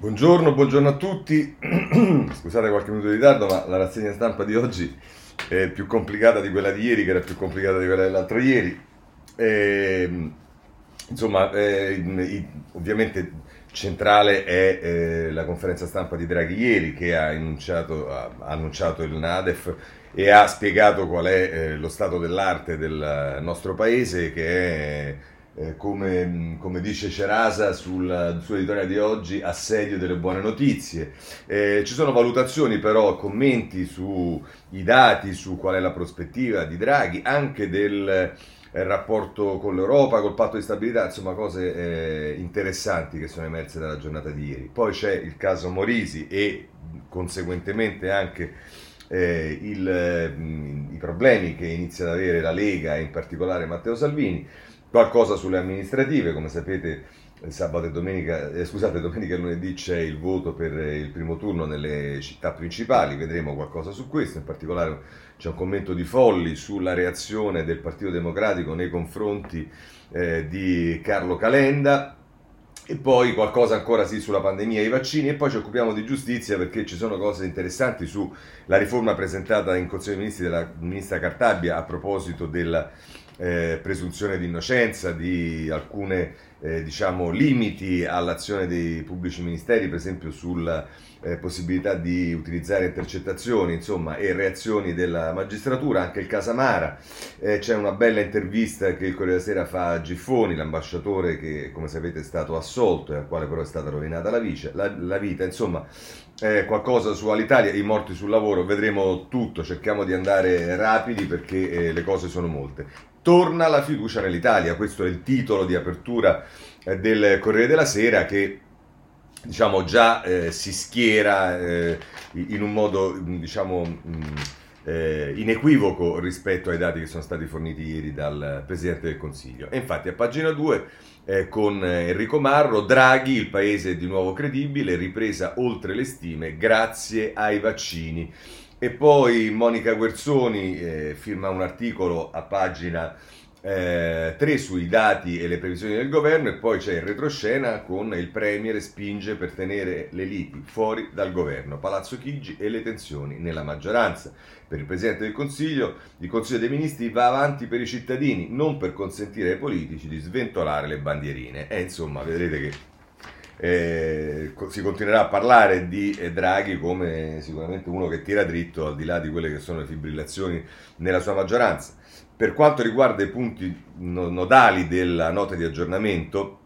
Buongiorno, buongiorno a tutti. Scusate qualche minuto di ritardo, ma la rassegna stampa di oggi è più complicata di quella di ieri, che era più complicata di quella dell'altro ieri. E, ehm, insomma, eh, ovviamente centrale è eh, la conferenza stampa di Draghi ieri che ha, enunciato, ha, annunciato il NADEF e ha spiegato qual è eh, lo stato dell'arte del nostro paese che è eh, come, come, dice Cerasa sul suo editoriale di oggi, assedio delle buone notizie. Eh, ci sono valutazioni però, commenti sui dati, su qual è la prospettiva di Draghi, anche del eh, rapporto con l'Europa, col patto di stabilità, insomma cose eh, interessanti che sono emerse dalla giornata di ieri. Poi c'è il caso Morisi e conseguentemente anche eh, il, i problemi che inizia ad avere la Lega e in particolare Matteo Salvini qualcosa sulle amministrative, come sapete sabato e domenica, eh, scusate, domenica e lunedì c'è il voto per il primo turno nelle città principali, vedremo qualcosa su questo, in particolare c'è un commento di Folli sulla reazione del Partito Democratico nei confronti eh, di Carlo Calenda e poi qualcosa ancora sì sulla pandemia e i vaccini e poi ci occupiamo di giustizia perché ci sono cose interessanti sulla riforma presentata in Consiglio dei Ministri dalla ministra Cartabia a proposito della eh, presunzione di innocenza, di alcune eh, diciamo, limiti all'azione dei pubblici ministeri, per esempio sulla eh, possibilità di utilizzare intercettazioni insomma, e reazioni della magistratura, anche il Casamara. Eh, c'è una bella intervista che il Corriere della Sera fa a Giffoni, l'ambasciatore che come sapete è stato assolto e al quale però è stata rovinata la, vice, la, la vita. Insomma, qualcosa su Alitalia, i morti sul lavoro, vedremo tutto, cerchiamo di andare rapidi perché eh, le cose sono molte. Torna la fiducia nell'Italia, questo è il titolo di apertura eh, del Corriere della Sera che diciamo già eh, si schiera eh, in un modo diciamo mh, eh, inequivoco rispetto ai dati che sono stati forniti ieri dal Presidente del Consiglio. E infatti a pagina 2 eh, con Enrico Marro, Draghi, il paese di nuovo credibile, ripresa oltre le stime grazie ai vaccini. E poi Monica Guerzoni eh, firma un articolo a pagina eh, 3 sui dati e le previsioni del governo e poi c'è il retroscena con il Premier spinge per tenere le liti fuori dal governo, Palazzo Chigi e le tensioni nella maggioranza. Per il Presidente del Consiglio, il Consiglio dei Ministri va avanti per i cittadini, non per consentire ai politici di sventolare le bandierine. E insomma, vedrete che eh, si continuerà a parlare di eh, Draghi come sicuramente uno che tira dritto al di là di quelle che sono le fibrillazioni nella sua maggioranza. Per quanto riguarda i punti nodali della nota di aggiornamento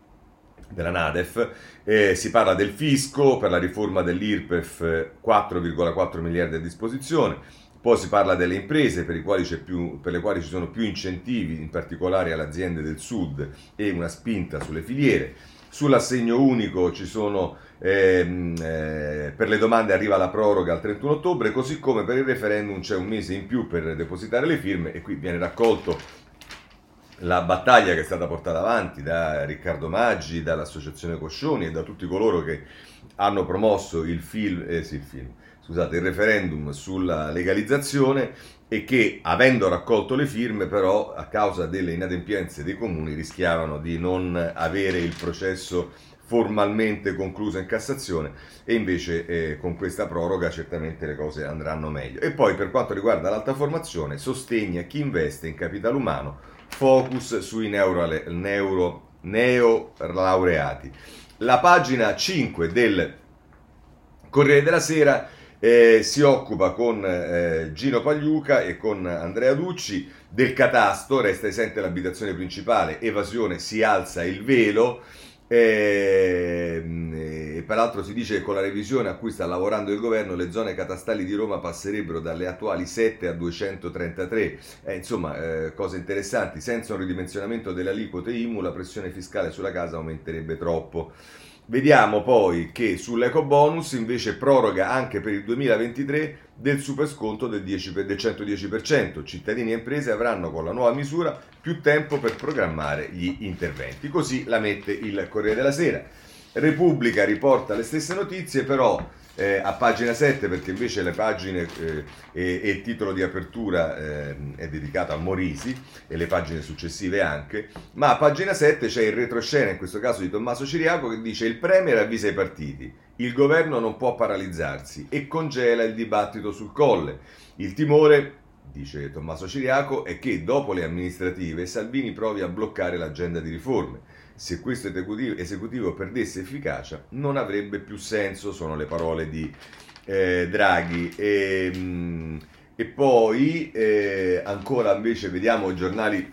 della Nadef, eh, si parla del fisco per la riforma dell'IRPEF 4,4 miliardi a disposizione, poi si parla delle imprese per, più, per, le quali ci sono più incentivi, in particolare alle aziende del sud e una spinta sulle filiere. Sull'assegno unico ci sono, ehm, eh, per le domande arriva la proroga al 31 ottobre, così come per il referendum c'è un mese in più per depositare le firme e qui viene raccolto la battaglia che è stata portata avanti da Riccardo Maggi, dall'Associazione Coscioni e da tutti coloro che hanno promosso il film, eh sì, il film scusate, il referendum sulla legalizzazione e che avendo raccolto le firme però a causa delle inadempienze dei comuni rischiavano di non avere il processo formalmente concluso in Cassazione e invece eh, con questa proroga certamente le cose andranno meglio. E poi per quanto riguarda l'alta formazione, sostegni a chi investe in capitale umano, focus sui neuro, neuro, neolaureati. La pagina 5 del Corriere della Sera eh, si occupa con eh, Gino Pagliuca e con Andrea Ducci del catasto, resta esente l'abitazione principale, evasione, si alza il velo. E, e peraltro si dice che con la revisione a cui sta lavorando il governo le zone catastali di Roma passerebbero dalle attuali 7 a 233. Eh, insomma, eh, cose interessanti. Senza un ridimensionamento delle aliquote IMU la pressione fiscale sulla casa aumenterebbe troppo. Vediamo poi che sull'eco bonus invece proroga anche per il 2023 del super sconto del, 10, del 110%. Cittadini e imprese avranno con la nuova misura più tempo per programmare gli interventi. Così la mette il Corriere della Sera. Repubblica riporta le stesse notizie, però eh, a pagina 7 perché invece le pagine eh, e, il titolo di apertura eh, è dedicato a Morisi e le pagine successive anche, ma a pagina 7 c'è il retroscena in questo caso di Tommaso Ciriaco che dice il Premier avvisa i partiti, Il governo non può paralizzarsi e congela il dibattito sul colle. Il timore, dice Tommaso Ciriaco, è che dopo le amministrative Salvini provi a bloccare l'agenda di riforme. Se questo esecutivo, esecutivo perdesse efficacia non avrebbe più senso, sono le parole di eh, Draghi. E, mh, mm, e poi eh, ancora invece vediamo i giornali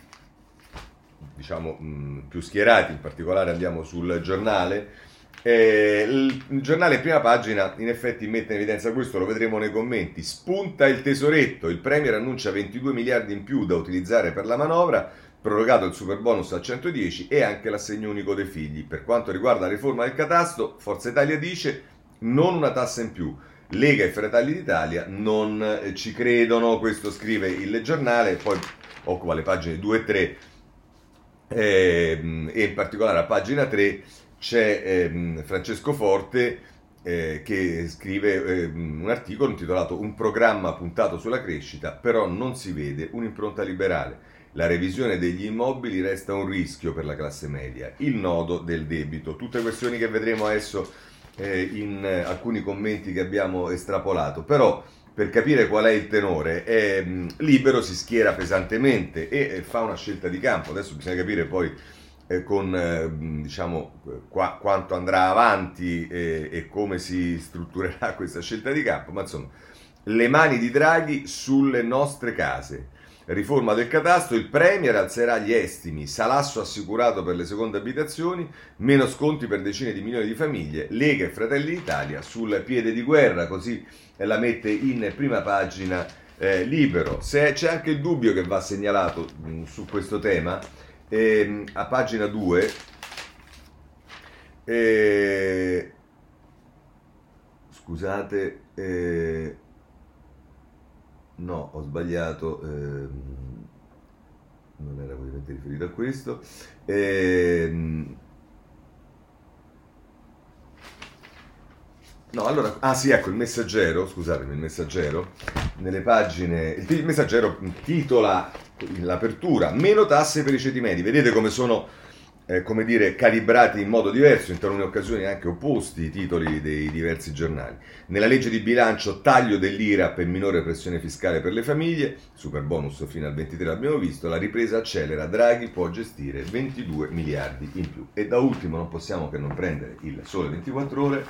diciamo mh, mm, più schierati, in particolare andiamo sul giornale. Eh, il giornale prima pagina in effetti mette in evidenza questo, lo vedremo nei commenti. Spunta il tesoretto, il Premier annuncia 22 miliardi in più da utilizzare per la manovra, prorogato il super bonus al 110 e anche l'assegno unico dei figli. Per quanto riguarda la riforma del catasto, Forza Italia dice non una tassa in più, Lega e Fratelli d'Italia non eh, ci credono, questo scrive il giornale, poi occupa le pagine 2 e 3 eh, e in particolare a pagina 3 c'è eh, Francesco Forte eh, che scrive eh, un articolo intitolato Un programma puntato sulla crescita, però non si vede un'impronta liberale. La revisione degli immobili resta un rischio per la classe media, il nodo del debito. Tutte questioni che vedremo adesso eh, in eh, alcuni commenti che abbiamo estrapolato, però per capire qual è il tenore, eh, Libero si schiera pesantemente e eh, fa una scelta di campo. Adesso bisogna capire poi eh, con eh, diciamo, qua, quanto andrà avanti e come si strutturerà questa scelta di campo, ma insomma, le mani di Draghi sulle nostre case Riforma del catasto, il Premier alzerà gli estimi, salasso assicurato per le seconde abitazioni, meno sconti per decine di milioni di famiglie, Lega e Fratelli d'Italia sul piede di guerra, così la mette in prima pagina eh, libero. Se c'è anche il dubbio che va segnalato mh, mm, su questo tema, eh, a pagina 2, eh, scusate, eh, No, ho sbagliato, ehm, non era ovviamente riferito a questo. Ehm, no, allora, ah sì, ecco, il messaggero, scusatemi, il messaggero, nelle pagine, il, messaggero titola l'apertura, meno tasse per i ceti medi, vedete come sono eh, come dire, calibrati in modo diverso, in talune occasioni anche opposti i titoli dei diversi giornali. Nella legge di bilancio taglio dell'IRA per minore pressione fiscale per le famiglie, super bonus fino al 23 l'abbiamo visto, la ripresa accelera, Draghi può gestire 22 miliardi in più. E da ultimo non possiamo che non prendere il sole 24 ore,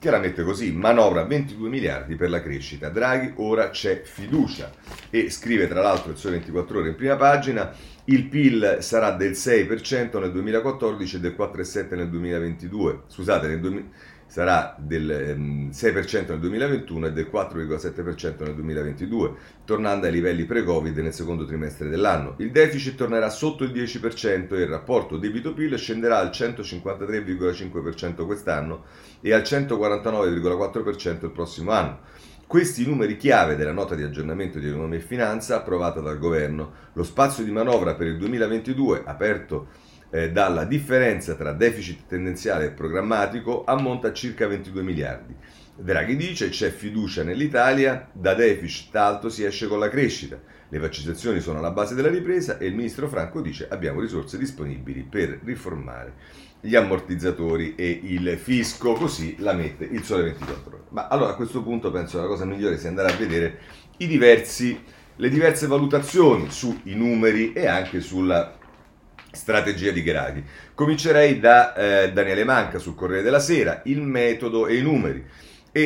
che la mette così, manovra 22 miliardi per la crescita, Draghi ora c'è fiducia e scrive tra l'altro il sole 24 ore in prima pagina, il PIL sarà del 6% nel 2014 e del 4,7% nel 2022. Scusate, nel 2000, sarà del 6% ehm, nel 2021 e del 4,7% nel 2022, tornando ai livelli pre-Covid nel secondo trimestre dell'anno. Il deficit tornerà sotto il 10% e il rapporto debito-PIL scenderà al 153,5% quest'anno e al 149,4% il prossimo anno. Questi numeri chiave della nota di aggiornamento di economia e finanza approvata dal governo. Lo spazio di manovra per il 2022, aperto eh, dalla differenza tra deficit tendenziale e programmatico, ammonta a circa 22 miliardi. Draghi dice c'è fiducia nell'Italia, da deficit alto si esce con la crescita. Le vaccinazioni sono la base della ripresa e il ministro Franco dice abbiamo risorse disponibili per riformare gli ammortizzatori e il fisco, così la mette il sole 24 ore. Ma allora a questo punto penso che la cosa migliore sia andare a vedere diversi, le diverse valutazioni sui numeri e anche sulla strategia di Draghi. Comincerei da eh, Daniele Manca sul Corriere della Sera, il metodo e i numeri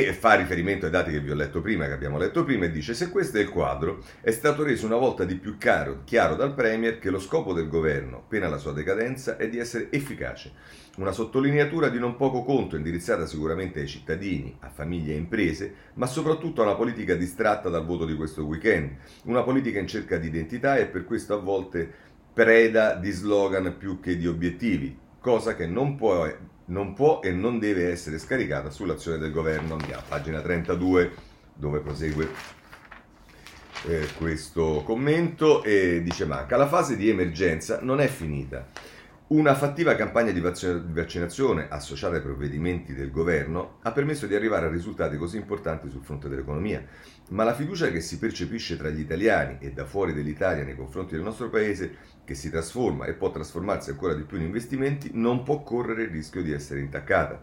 e fa riferimento ai dati che vi ho letto prima, che abbiamo letto prima, e dice se questo è il quadro, è stato reso una volta di più chiaro, chiaro dal Premier che lo scopo del governo, pena la sua decadenza, è di essere efficace. Una sottolineatura di non poco conto, indirizzata sicuramente ai cittadini, a famiglie e imprese, ma soprattutto a una politica distratta dal voto di questo weekend. Una politica in cerca di identità e per questo a volte preda di slogan più che di obiettivi, cosa che non può non può e non deve essere scaricata sull'azione del governo. Andiamo a pagina 32 dove prosegue eh, questo commento e dice Manca, la fase di emergenza non è finita. Una fattiva campagna di vaccinazione associata ai provvedimenti del governo ha permesso di arrivare a risultati così importanti sul fronte dell'economia, ma la fiducia che si percepisce tra gli italiani e da fuori dell'Italia nei confronti del nostro paese che si trasforma e può trasformarsi ancora di più in investimenti, non può correre il rischio di essere intaccata.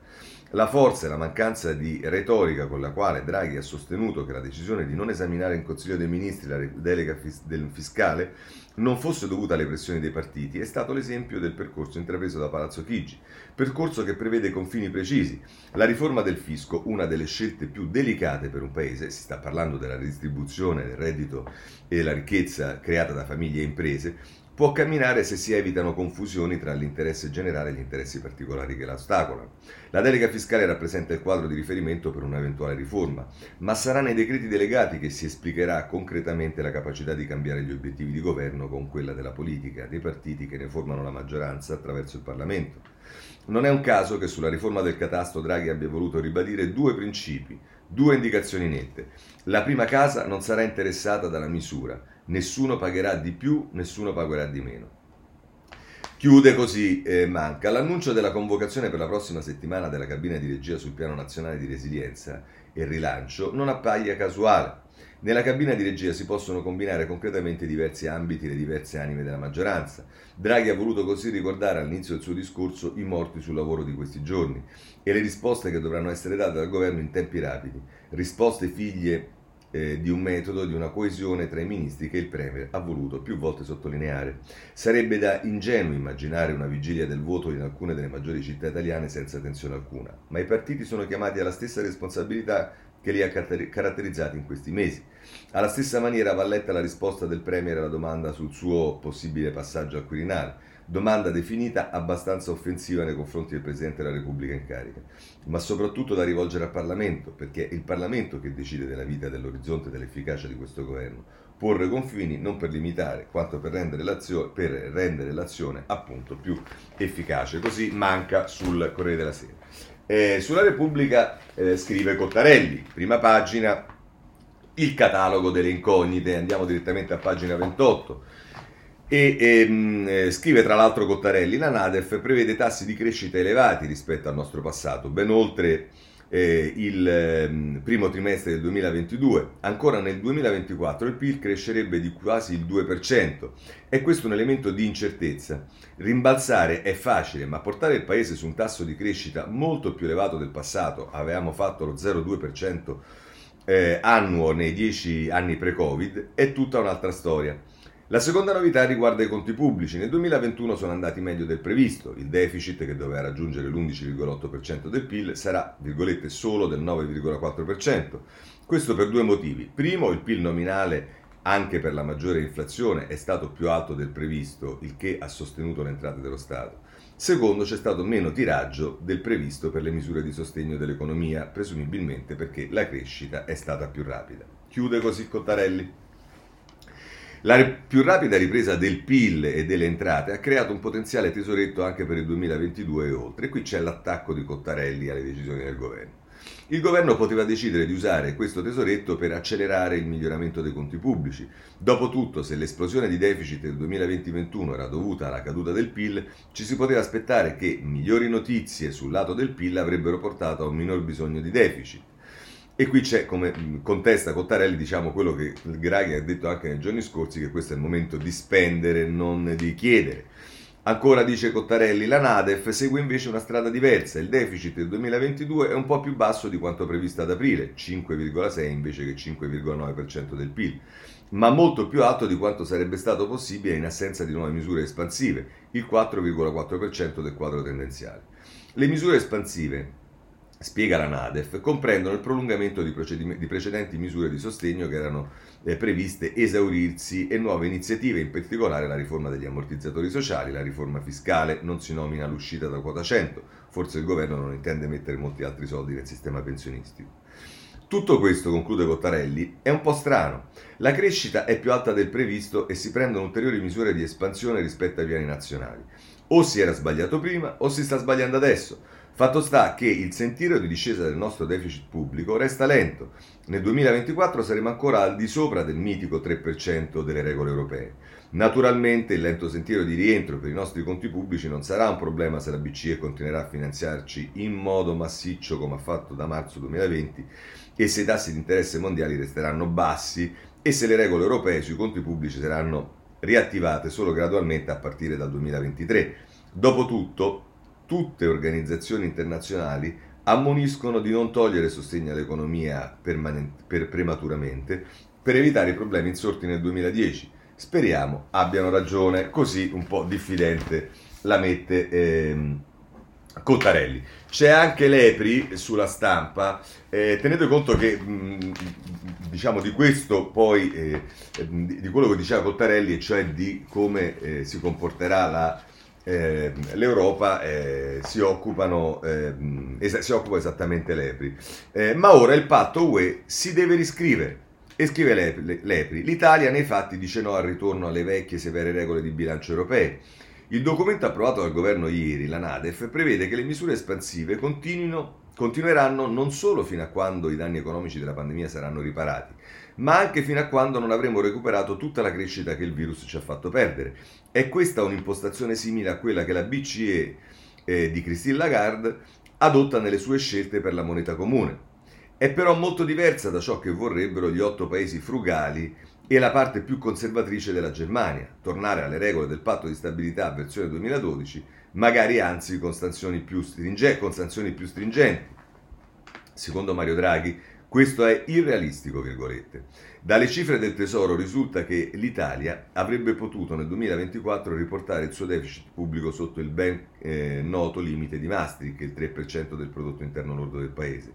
La forza e la mancanza di retorica con la quale Draghi ha sostenuto che la decisione di non esaminare in Consiglio dei Ministri la delega del fiscale non fosse dovuta alle pressioni dei partiti è stato l'esempio del percorso intrapreso da Palazzo Chigi, percorso che prevede confini precisi. La riforma del fisco, una delle scelte più delicate per un paese, si sta parlando della redistribuzione del reddito e della ricchezza creata da famiglie e imprese, può camminare se si evitano confusioni tra l'interesse generale e gli interessi particolari che la ostacolano. La delega fiscale rappresenta il quadro di riferimento per un'eventuale riforma, ma sarà nei decreti delegati che si esplicherà concretamente la capacità di cambiare gli obiettivi di governo con quella della politica, dei partiti che ne formano la maggioranza attraverso il Parlamento. Non è un caso che sulla riforma del catasto Draghi abbia voluto ribadire due principi, due indicazioni nette. La prima casa non sarà interessata dalla misura, nessuno pagherà di più, nessuno pagherà di meno. Chiude così eh, Manca. L'annuncio della convocazione per la prossima settimana della cabina di regia sul piano nazionale di resilienza e rilancio non appaia casuale. Nella cabina di regia si possono combinare concretamente diversi ambiti e le diverse anime della maggioranza. Draghi ha voluto così ricordare all'inizio del suo discorso i morti sul lavoro di questi giorni e le risposte che dovranno essere date dal governo in tempi rapidi, risposte figlie eh, di un metodo, di una coesione tra i ministri che il Premier ha voluto più volte sottolineare. Sarebbe da ingenuo immaginare una vigilia del voto in alcune delle maggiori città italiane senza tensione alcuna, ma i partiti sono chiamati alla stessa responsabilità che li ha caratterizzati in questi mesi. Alla stessa maniera va letta la risposta del Premier alla domanda sul suo possibile passaggio al Quirinale domanda definita abbastanza offensiva nei confronti del Presidente della Repubblica in carica, ma soprattutto da rivolgere al Parlamento, perché è il Parlamento che decide della vita, dell'orizzonte e dell'efficacia di questo governo. Porre confini non per limitare, quanto per rendere l'azione, per rendere l'azione appunto più efficace. Così manca sul Corriere della Sera. Eh, sulla Repubblica eh, scrive Cottarelli, prima pagina, il catalogo delle incognite, andiamo direttamente a pagina 28. E ehm, eh, scrive tra l'altro Cottarelli, la Nadef prevede tassi di crescita elevati rispetto al nostro passato, ben oltre eh, il eh, primo trimestre del 2022. Ancora nel 2024 il PIL crescerebbe di quasi il 2% e questo è un elemento di incertezza. Rimbalzare è facile, ma portare il paese su un tasso di crescita molto più elevato del passato, avevamo fatto lo 0,2% eh, annuo nei 10 anni pre-Covid, è tutta un'altra storia. La seconda novità riguarda i conti pubblici. Nel 2021 sono andati meglio del previsto. Il deficit, che doveva raggiungere l'11,8% del PIL, sarà, virgolette, solo del 9,4%. Questo per due motivi. Primo, il PIL nominale anche per la maggiore inflazione è stato più alto del previsto, il che ha sostenuto le entrate dello Stato. Secondo, c'è stato meno tiraggio del previsto per le misure di sostegno dell'economia, presumibilmente perché la crescita è stata più rapida. Chiude così Cottarelli. La più rapida ripresa del PIL e delle entrate ha creato un potenziale tesoretto anche per il 2022 e oltre. E qui c'è l'attacco di Cottarelli alle decisioni del governo. Il governo poteva decidere di usare questo tesoretto per accelerare il miglioramento dei conti pubblici. Dopotutto, se l'esplosione di deficit del 2020-21 era dovuta alla caduta del PIL, ci si poteva aspettare che migliori notizie sul lato del PIL avrebbero portato a un minor bisogno di deficit. E qui c'è, come contesta Cottarelli, diciamo quello che Draghi ha detto anche nei giorni scorsi, che questo è il momento di spendere, non di chiedere. Ancora dice Cottarelli, la Nadef segue invece una strada diversa, il deficit del 2022 è un po' più basso di quanto previsto ad aprile, 5,6 invece che 5,9% del PIL, ma molto più alto di quanto sarebbe stato possibile in assenza di nuove misure espansive, il 4,4% del quadro tendenziale. Le misure espansive spiega la Nadef, comprendono il prolungamento di, di precedenti misure di sostegno che erano eh, previste esaurirsi e nuove iniziative, in particolare la riforma degli ammortizzatori sociali, la riforma fiscale, non si nomina l'uscita da quota 100, forse il governo non intende mettere molti altri soldi nel sistema pensionistico. Tutto questo, conclude Cottarelli, è un po' strano. La crescita è più alta del previsto e si prendono ulteriori misure di espansione rispetto ai piani nazionali. O si era sbagliato prima o si sta sbagliando adesso. Fatto sta che il sentiero di discesa del nostro deficit pubblico resta lento. Nel 2024 saremo ancora al di sopra del mitico 3% delle regole europee. Naturalmente il lento sentiero di rientro per i nostri conti pubblici non sarà un problema se la BCE continuerà a finanziarci in modo massiccio come ha fatto da marzo 2020 e se i tassi di interesse mondiali resteranno bassi e se le regole europee sui conti pubblici saranno riattivate solo gradualmente a partire dal 2023. Dopotutto, tutte organizzazioni internazionali ammoniscono di non togliere sostegno all'economia per prematuramente per evitare i problemi insorti nel 2010. Speriamo abbiano ragione, così un po' diffidente la mette ehm, Cottarelli. C'è anche Lepri sulla stampa, eh, tenete conto che mh, diciamo di questo poi, eh, di quello che diceva Cottarelli, e cioè di come eh, si comporterà la, eh, l'Europa, eh, si, occupano, es- si occupa esattamente Lepri. Eh, ma ora il patto UE si deve riscrivere. E scrive Lepri, l'Italia nei fatti dice no al ritorno alle vecchie severe regole di bilancio europee il documento approvato dal governo ieri, la NADEF, prevede che le misure espansive continueranno non solo fino a quando i danni economici della pandemia saranno riparati, ma anche fino a quando non avremo recuperato tutta la crescita che il virus ci ha fatto perdere. È questa un'impostazione simile a quella che la BCE eh, di Christine Lagarde adotta nelle sue scelte per la moneta comune. È però molto diversa da ciò che vorrebbero gli otto paesi frugali e la parte più conservatrice della Germania, tornare alle regole del patto di stabilità versione 2012, magari anzi con sanzioni più, stringe- con sanzioni più stringenti. Secondo Mario Draghi, questo è irrealistico, virgolette. Dalle cifre del Tesoro risulta che l'Italia avrebbe potuto nel 2024 riportare il suo deficit pubblico sotto il ben eh, noto limite di Maastricht, il 3% del prodotto interno lordo del paese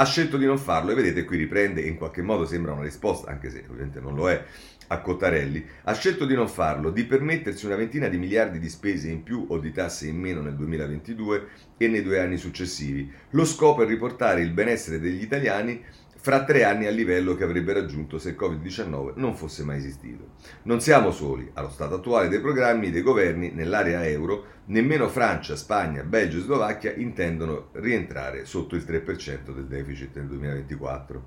ha scelto di non farlo e vedete qui riprende e in qualche modo sembra una risposta, anche se ovviamente non lo è, a Cottarelli, ha scelto di non farlo, di permettersi una ventina di miliardi di spese in più o di tasse in meno nel 2022 e nei due anni successivi. Lo scopo è riportare il benessere degli italiani fra tre anni al livello che avrebbe raggiunto se il Covid-19 non fosse mai esistito. Non siamo soli, allo stato attuale dei programmi dei governi nell'area euro, nemmeno Francia, Spagna, Belgio e Slovacchia intendono rientrare sotto il 3% del deficit nel 2024.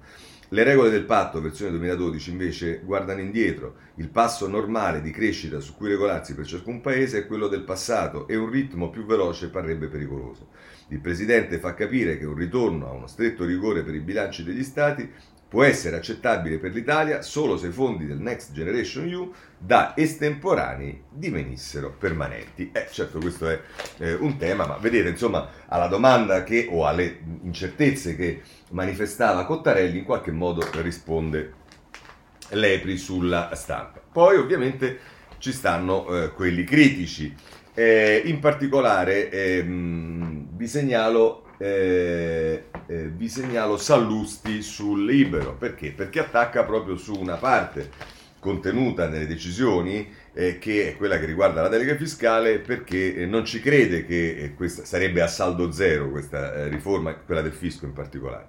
Le regole del patto versione 2012 invece guardano indietro. Il passo normale di crescita su cui regolarsi per ciascun paese è quello del passato e un ritmo più veloce parrebbe pericoloso. Il Presidente fa capire che un ritorno a uno stretto rigore per i bilanci degli Stati può essere accettabile per l'Italia solo se i fondi del Next Generation EU da estemporanei divenissero permanenti. Eh, certo questo è eh, un tema, ma vedete insomma alla domanda che, o alle incertezze che manifestava Cottarelli in qualche modo risponde Lepri sulla stampa. Poi ovviamente ci stanno eh, quelli critici. Eh, in particolare ehm, vi, segnalo, eh, eh, vi segnalo Sallusti sul Libero. Perché? Perché attacca proprio su una parte contenuta nelle decisioni eh, che è quella che riguarda la delega fiscale perché eh, non ci crede che eh, questa sarebbe a saldo zero questa eh, riforma, quella del fisco in particolare.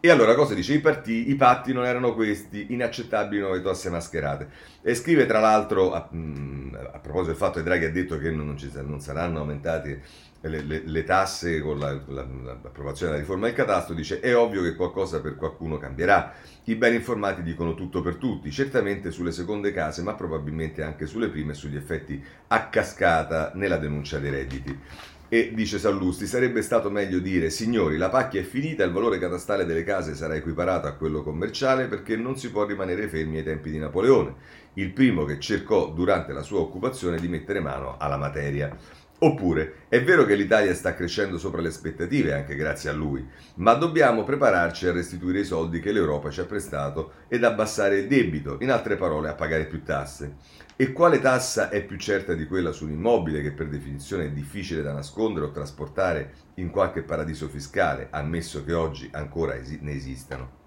E allora cosa dice? I, parti, I patti non erano questi, inaccettabili nuove tasse mascherate. E scrive tra l'altro, a, mm, a proposito del fatto che Draghi ha detto che non, ci, non saranno aumentate le, le, le, tasse con la, la, l'approvazione della riforma del catasto, dice è ovvio che qualcosa per qualcuno cambierà. I ben informati dicono tutto per tutti, certamente sulle seconde case, ma probabilmente anche sulle prime e sugli effetti a cascata nella denuncia dei redditi. E dice Sallusti, sarebbe stato meglio dire, signori, la pacchia è finita, il valore catastale delle case sarà equiparato a quello commerciale perché non si può rimanere fermi ai tempi di Napoleone, il primo che cercò durante la sua occupazione di mettere mano alla materia. Oppure, è vero che l'Italia sta crescendo sopra le aspettative anche grazie a lui, ma dobbiamo prepararci a restituire i soldi che l'Europa ci ha prestato ed abbassare il debito, in altre parole a pagare più tasse. E quale tassa è più certa di quella su un immobile che per definizione è difficile da nascondere o trasportare in qualche paradiso fiscale, ammesso che oggi ancora esi- ne esistano?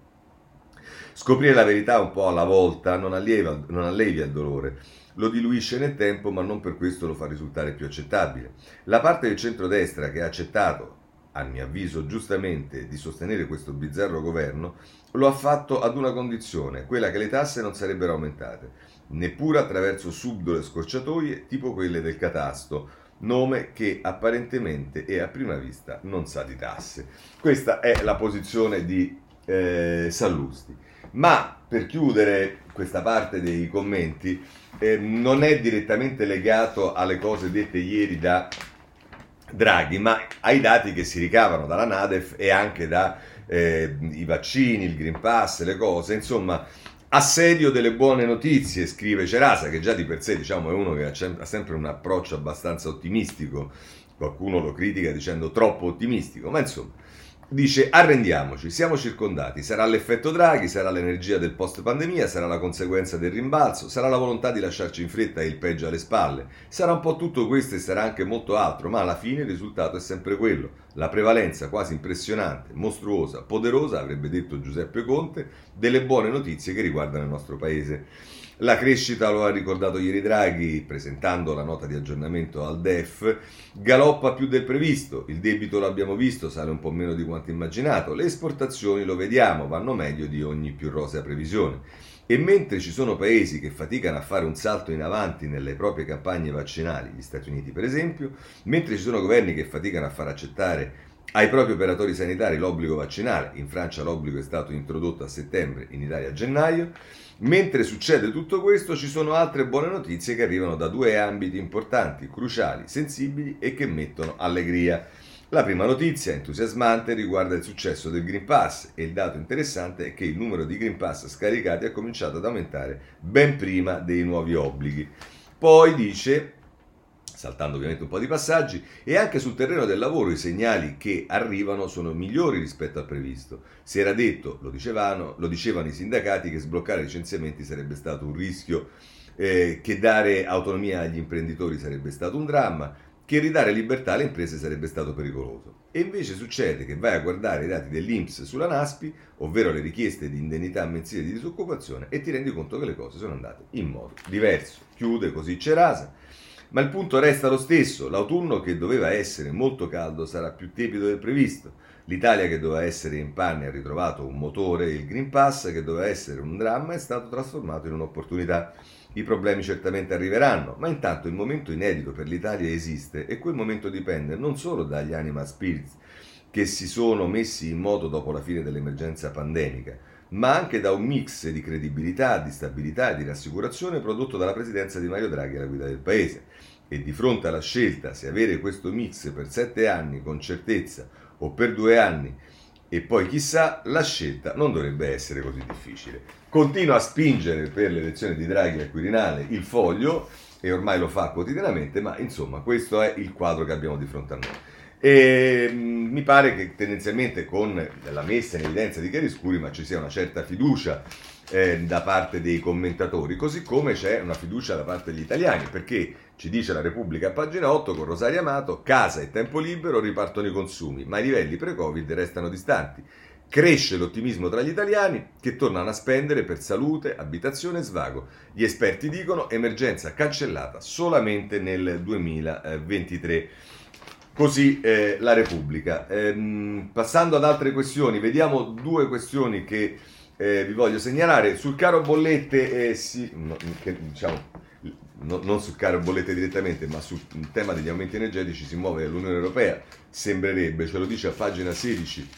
Scoprire la verità un po' alla volta non, allieva, non allevia il dolore, lo diluisce nel tempo ma non per questo lo fa risultare più accettabile. La parte del centrodestra che ha accettato, a mio avviso giustamente, di sostenere questo bizzarro governo, lo ha fatto ad una condizione, quella che le tasse non sarebbero aumentate neppure attraverso subdole scorciatoie tipo quelle del catasto, nome che apparentemente e a prima vista non sa di tasse. Questa è la posizione di eh, Sallusti. Ma per chiudere questa parte dei commenti, eh, non è direttamente legato alle cose dette ieri da Draghi, ma ai dati che si ricavano dalla Nadef e anche dai eh, vaccini, il Green Pass, le cose, insomma Assedio delle buone notizie, scrive Cerasa, che già di per sé diciamo, è uno che ha sempre un approccio abbastanza ottimistico. Qualcuno lo critica dicendo troppo ottimistico, ma insomma, dice arrendiamoci, siamo circondati, sarà l'effetto Draghi, sarà l'energia del post pandemia, sarà la conseguenza del rimbalzo, sarà la volontà di lasciarci in fretta e il peggio alle spalle, sarà un po' tutto questo e sarà anche molto altro, ma alla fine il risultato è sempre quello, la prevalenza quasi impressionante, mostruosa, poderosa, avrebbe detto Giuseppe Conte, delle buone notizie che riguardano il nostro paese. La crescita, lo ha ricordato ieri Draghi, presentando la nota di aggiornamento al DEF, galoppa più del previsto, il debito l'abbiamo visto, sale un po' meno di quanto immaginato, le esportazioni lo vediamo, vanno meglio di ogni più rosea previsione. E mentre ci sono paesi che faticano a fare un salto in avanti nelle proprie campagne vaccinali, gli Stati Uniti per esempio, mentre ci sono governi che faticano a far accettare ai propri operatori sanitari l'obbligo vaccinale, in Francia l'obbligo è stato introdotto a settembre, in Italia a gennaio, Mentre succede tutto questo ci sono altre buone notizie che arrivano da due ambiti importanti, cruciali, sensibili e che mettono allegria. La prima notizia entusiasmante riguarda il successo del Green Pass e il dato interessante è che il numero di Green Pass scaricati ha cominciato ad aumentare ben prima dei nuovi obblighi. Poi dice saltando ovviamente un po' di passaggi, e anche sul terreno del lavoro i segnali che arrivano sono migliori rispetto al previsto. Si era detto, lo dicevano, lo dicevano i sindacati, che sbloccare i licenziamenti sarebbe stato un rischio, eh, che dare autonomia agli imprenditori sarebbe stato un dramma, che ridare libertà alle imprese sarebbe stato pericoloso. E invece succede che vai a guardare i dati dell'Inps sulla NASPI, ovvero le richieste di indennità mensile di disoccupazione, e ti rendi conto che le cose sono andate in modo diverso. Chiude così Cerasa. Ma il punto resta lo stesso, l'autunno che doveva essere molto caldo sarà più tiepido del previsto. L'Italia che doveva essere in panne ha ritrovato un motore, il Green Pass che doveva essere un dramma è stato trasformato in un'opportunità. I problemi certamente arriveranno, ma intanto il momento inedito per l'Italia esiste e quel momento dipende non solo dagli animal spirits che si sono messi in moto dopo la fine dell'emergenza pandemica, ma anche da un mix di credibilità, di stabilità e di rassicurazione prodotto dalla presidenza di Mario Draghi alla guida del Paese. E di fronte alla scelta se avere questo mix per sette anni con certezza o per due anni e poi chissà, la scelta non dovrebbe essere così difficile. Continua a spingere per l'elezione di Draghi al Quirinale il foglio e ormai lo fa quotidianamente, ma insomma questo è il quadro che abbiamo di fronte a noi. E mm, mi pare che tendenzialmente con la messa in evidenza di chiaroscuri ma ci sia una certa fiducia eh, da parte dei commentatori, così come c'è una fiducia da parte degli italiani, perché ci dice la Repubblica a pagina 8 con Rosario Amato, casa e tempo libero ripartono i consumi, ma i livelli pre-Covid restano distanti. Cresce l'ottimismo tra gli italiani che tornano a spendere per salute, abitazione e svago. Gli esperti dicono emergenza cancellata solamente nel 2023. Così eh, la Repubblica. Ehm, passando ad altre questioni, vediamo due questioni che eh, vi voglio segnalare. Sul caro bollette, eh, sì, no, che, diciamo, no, non sul caro bollette direttamente, ma sul tema degli aumenti energetici si muove l'Unione Europea, sembrerebbe, ce lo dice a pagina 16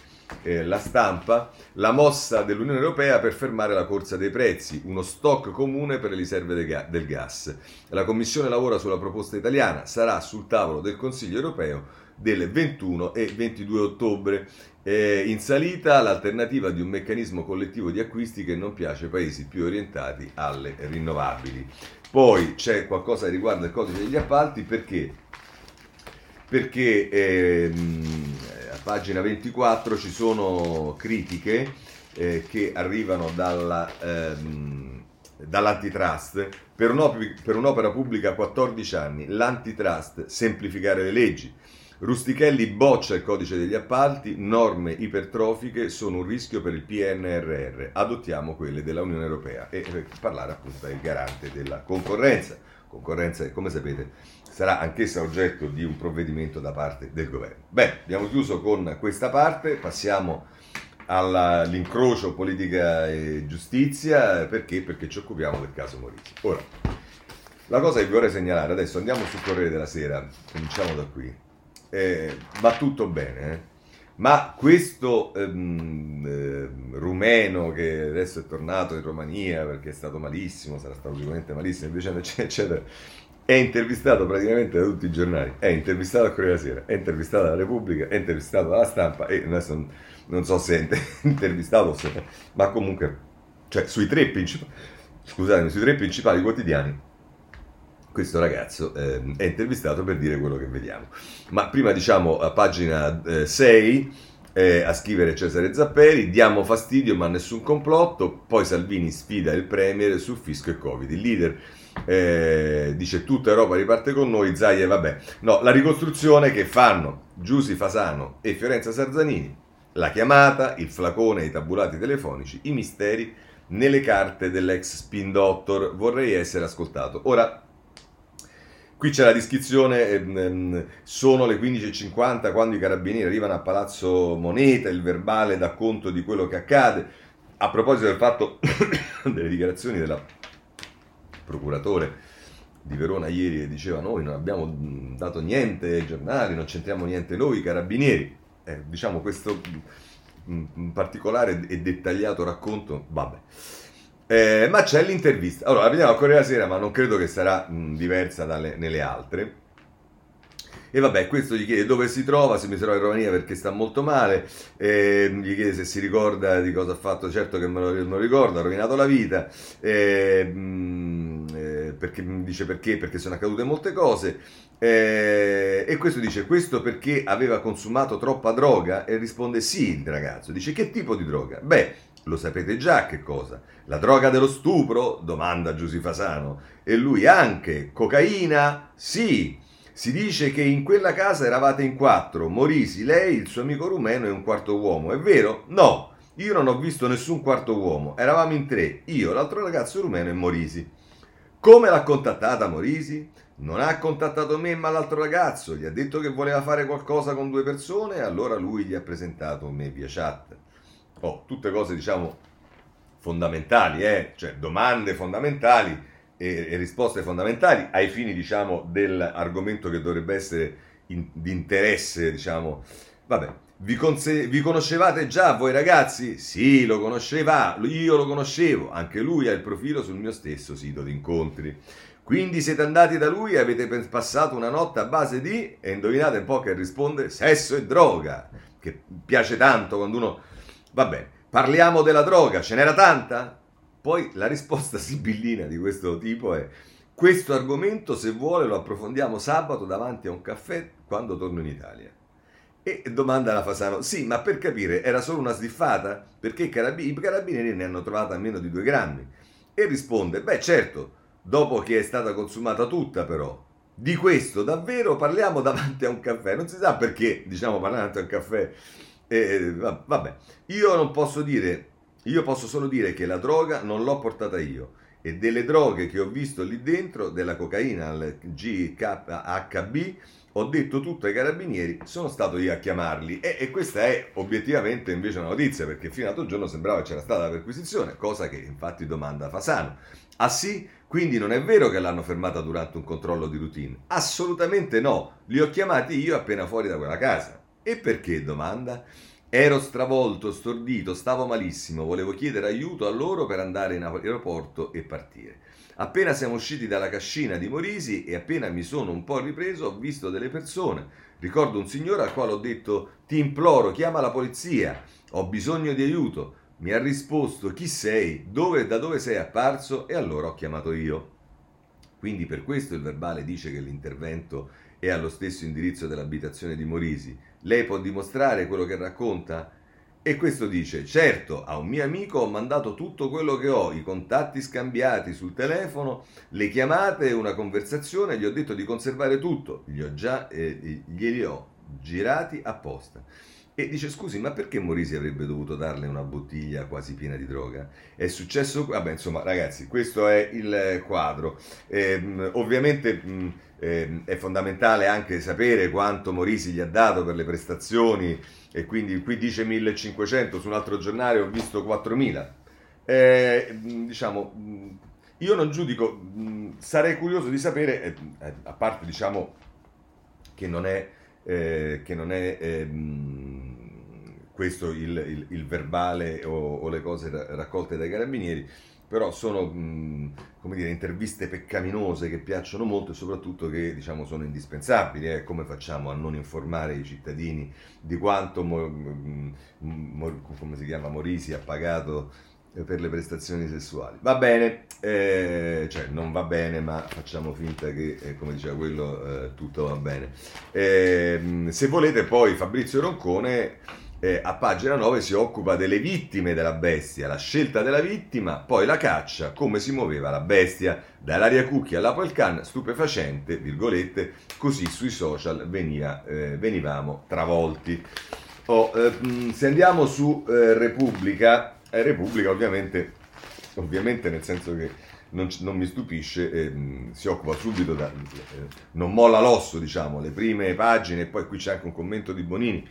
eh, la stampa, la mossa dell'Unione Europea per fermare la corsa dei prezzi, uno stock comune per le riserve de ga- del gas. La Commissione lavora sulla proposta italiana, sarà sul tavolo del Consiglio Europeo del 21 e 22 ottobre. Eh, in salita l'alternativa di un meccanismo collettivo di acquisti che non piace ai paesi più orientati alle rinnovabili. Poi c'è qualcosa che riguarda il codice degli appalti perché, perché ehm, a pagina 24 ci sono critiche eh, che arrivano dalla, ehm, dall'antitrust per, per un'opera pubblica a 14 anni, l'antitrust, semplificare le leggi. Rustichelli boccia il codice degli appalti, norme ipertrofiche sono un rischio per il PNRR, adottiamo quelle della Unione Europea e per parlare appunto del garante della concorrenza, concorrenza che come sapete sarà anch'essa oggetto di un provvedimento da parte del governo. Bene, abbiamo chiuso con questa parte, passiamo all'incrocio politica e giustizia, perché? Perché ci occupiamo del caso Morizzi. Ora, la cosa che vorrei segnalare, adesso andiamo sul Corriere della Sera, cominciamo da qui eh, va tutto bene, eh? ma questo ehm, eh, rumeno che adesso è tornato in Romania perché è stato malissimo, sarà stato sicuramente malissimo, eccetera, eccetera, è intervistato praticamente da tutti i giornali, è intervistato a Corriere Sera, è intervistato alla Repubblica, è intervistato dalla stampa e adesso non, so se è intervistato, se, ma comunque cioè sui tre principali, scusatemi, sui tre principali quotidiani, questo ragazzo eh, è intervistato per dire quello che vediamo. Ma prima diciamo a pagina eh, 6 eh, a scrivere Cesare Zapperi, diamo fastidio ma nessun complotto, poi Salvini sfida il Premier su fisco e Covid. Il leader eh, dice tutta Europa riparte con noi, Zaia vabbè. No, la ricostruzione che fanno Giusi Fasano e Fiorenza Sarzanini, la chiamata, il flacone, i tabulati telefonici, i misteri nelle carte dell'ex spin doctor. Vorrei essere ascoltato. Ora, Qui c'è la descrizione, ehm, sono le 15.50 quando i carabinieri arrivano a Palazzo Moneta, il verbale dà conto di quello che accade. A proposito del fatto delle dichiarazioni della procuratore di Verona ieri che diceva noi non abbiamo dato niente ai giornali, non c'entriamo niente noi, i carabinieri. Eh, diciamo questo particolare e dettagliato racconto, vabbè. Eh, ma c'è l'intervista. Allora, la vediamo a Corriere della Sera, ma non credo che sarà mh, diversa dalle, nelle altre. E vabbè, questo gli chiede dove si trova, se mi trova in Romania perché sta molto male, eh, gli chiede se si ricorda di cosa ha fatto, certo che me lo, me lo ricorda, ha rovinato la vita, eh, perché, dice perché, perché sono accadute molte cose, eh, e questo dice questo perché aveva consumato troppa droga e risponde sì il ragazzo, dice che tipo di droga? Beh, lo sapete già che cosa? La droga dello stupro? domanda Giusy Fasano. E lui anche. Cocaina? Sì. Si dice che in quella casa eravate in quattro, Morisi, lei, il suo amico rumeno e un quarto uomo. È vero? No. Io non ho visto nessun quarto uomo. Eravamo in tre, io, l'altro ragazzo rumeno e Morisi. Come l'ha contattata Morisi? Non ha contattato me ma l'altro ragazzo, gli ha detto che voleva fare qualcosa con due persone e allora lui gli ha presentato me via chat oh, tutte cose diciamo fondamentali, eh? cioè domande fondamentali e, e, risposte fondamentali ai fini diciamo dell'argomento che dovrebbe essere in, di interesse diciamo vabbè vi, conse- vi, conoscevate già voi ragazzi? Sì, lo conosceva, io lo conoscevo, anche lui ha il profilo sul mio stesso sito di incontri. Quindi siete andati da lui e avete passato una notte a base di, e indovinate un po' che risponde, sesso e droga, che piace tanto quando uno Vabbè, parliamo della droga, ce n'era tanta? Poi la risposta sibillina di questo tipo è questo argomento se vuole lo approfondiamo sabato davanti a un caffè quando torno in Italia. E domanda la Fasano, sì, ma per capire, era solo una sniffata? Perché i, carabinieri, i carabinieri ne hanno trovata meno di due grammi. E risponde, beh certo, dopo che è stata consumata tutta però. Di questo davvero parliamo davanti a un caffè. Non si sa perché, diciamo, parlando davanti a un caffè eh, vabbè, io non posso dire, io posso solo dire che la droga non l'ho portata io e delle droghe che ho visto lì dentro, della cocaina al GHB, ho detto tutto ai carabinieri, sono stato io a chiamarli e, e, questa è obiettivamente invece una notizia perché fino all'altro giorno sembrava c'era stata la perquisizione, cosa che infatti domanda Fasano. Ah sì? Quindi non è vero che l'hanno fermata durante un controllo di routine? Assolutamente no, li ho chiamati io appena fuori da quella casa. E perché? domanda. Ero stravolto, stordito, stavo malissimo, volevo chiedere aiuto a loro per andare in aeroporto e partire. Appena siamo usciti dalla cascina di Morisi e appena mi sono un po' ripreso, ho visto delle persone. Ricordo un signore al quale ho detto: Ti imploro, chiama la polizia, ho bisogno di aiuto. Mi ha risposto: Chi sei? Dove, da dove sei apparso? E allora ho chiamato io. Quindi per questo il verbale dice che l'intervento è allo stesso indirizzo dell'abitazione di Morisi. Lei può dimostrare quello che racconta? E questo dice, certo, a un mio amico ho mandato tutto quello che ho, i contatti scambiati sul telefono, le chiamate, una conversazione, gli ho detto di conservare tutto, gli ho già, eh, glieli ho girati apposta. E dice, scusi, ma perché Morisi avrebbe dovuto darle una bottiglia quasi piena di droga? È successo... Vabbè, insomma, ragazzi, questo è il quadro. Eh, ovviamente... Eh, è fondamentale anche sapere quanto Morisi gli ha dato per le prestazioni e quindi qui dice 1500, su un altro giornale ho visto 4000. Eh, diciamo, io non giudico, sarei curioso di sapere, eh, eh, a parte diciamo che non è, eh, che non è ehm, questo il, il, il verbale o, o, le cose raccolte dai carabinieri, però sono come dire, interviste peccaminose che piacciono molto e soprattutto che diciamo, sono indispensabili. Eh? Come facciamo a non informare i cittadini di quanto mo, mo, chiama, Morisi ha pagato per le prestazioni sessuali. Va bene, eh, cioè non va bene, ma facciamo finta che, eh, come diceva quello, eh, tutto va bene. Ehm, se volete poi Fabrizio Roncone eh, a pagina 9 si occupa delle vittime della bestia, la scelta della vittima, poi la caccia, come si muoveva la bestia, dall'aria cucchia all'Apple Can, stupefacente, virgolette, così sui social veniva, eh, venivamo travolti. Oh, eh, se andiamo su eh, Repubblica, eh, Repubblica ovviamente, ovviamente nel senso che non, non mi stupisce, ehm, si occupa subito da... Eh, non molla l'osso, diciamo, le prime pagine e poi qui c'è anche un commento di Bonini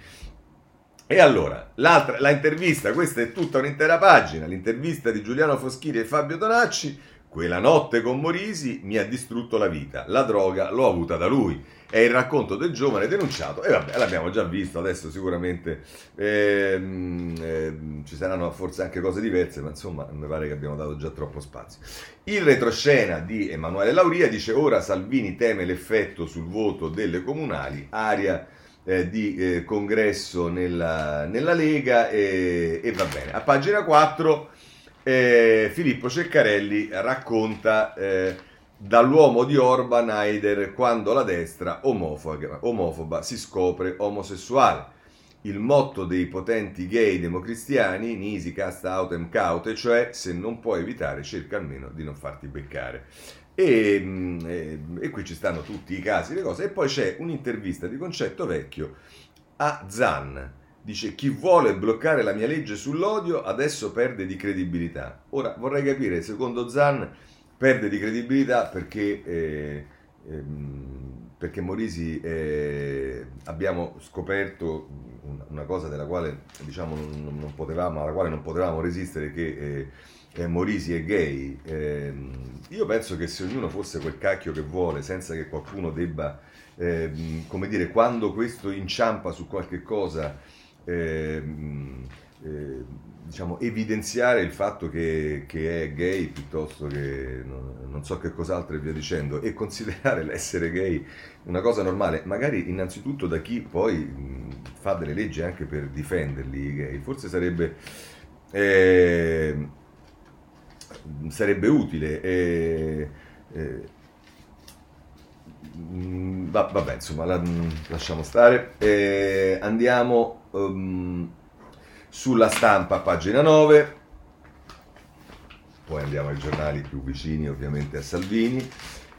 e allora, la intervista, questa è tutta un'intera pagina, l'intervista di Giuliano Foschini e Fabio Donacci, quella notte con Morisi mi ha distrutto la vita, la droga l'ho avuta da lui. È il racconto del giovane denunciato e vabbè, l'abbiamo già visto, adesso sicuramente ehm, ehm, ci saranno forse anche cose diverse, ma insomma mi pare che abbiamo dato già troppo spazio. Il retroscena di Emanuele Lauria dice ora Salvini teme l'effetto sul voto delle comunali, aria eh, di eh, congresso nella, nella Lega e, e, va bene. A pagina 4 eh, Filippo Ceccarelli racconta eh, dall'uomo di Orban Haider quando la destra omofoba, omofoba si scopre omosessuale. Il motto dei potenti gay democristiani, nisi, casta, autem, caute, cioè se non puoi evitare cerca almeno di non farti beccare. E, mm, e, e, qui ci stanno tutti i casi, le cose. E poi c'è un'intervista di concetto vecchio a Zan. Dice chi vuole bloccare la mia legge sull'odio adesso perde di credibilità. Ora vorrei capire, secondo Zan, perde di credibilità perché, eh, ehm, perché Morisi eh, abbiamo scoperto una cosa della quale diciamo non, non potevamo, alla quale non potevamo resistere che eh, eh, Morisi è gay, eh, io penso che se ognuno fosse quel cacchio che vuole, senza che qualcuno debba, eh, come dire, quando questo inciampa su qualche cosa, ehm, eh, diciamo, evidenziare il fatto che, che, è gay piuttosto che non, non so che cos'altro e via dicendo, e considerare l'essere gay una cosa normale, magari innanzitutto da chi poi mh, fa delle leggi anche per difenderli i gay, forse sarebbe... Eh, sarebbe utile. E, e, mm, va, vabbè, insomma, la, mm, lasciamo stare. E andiamo um, sulla stampa, pagina 9. Poi andiamo ai giornali più vicini, ovviamente, a Salvini.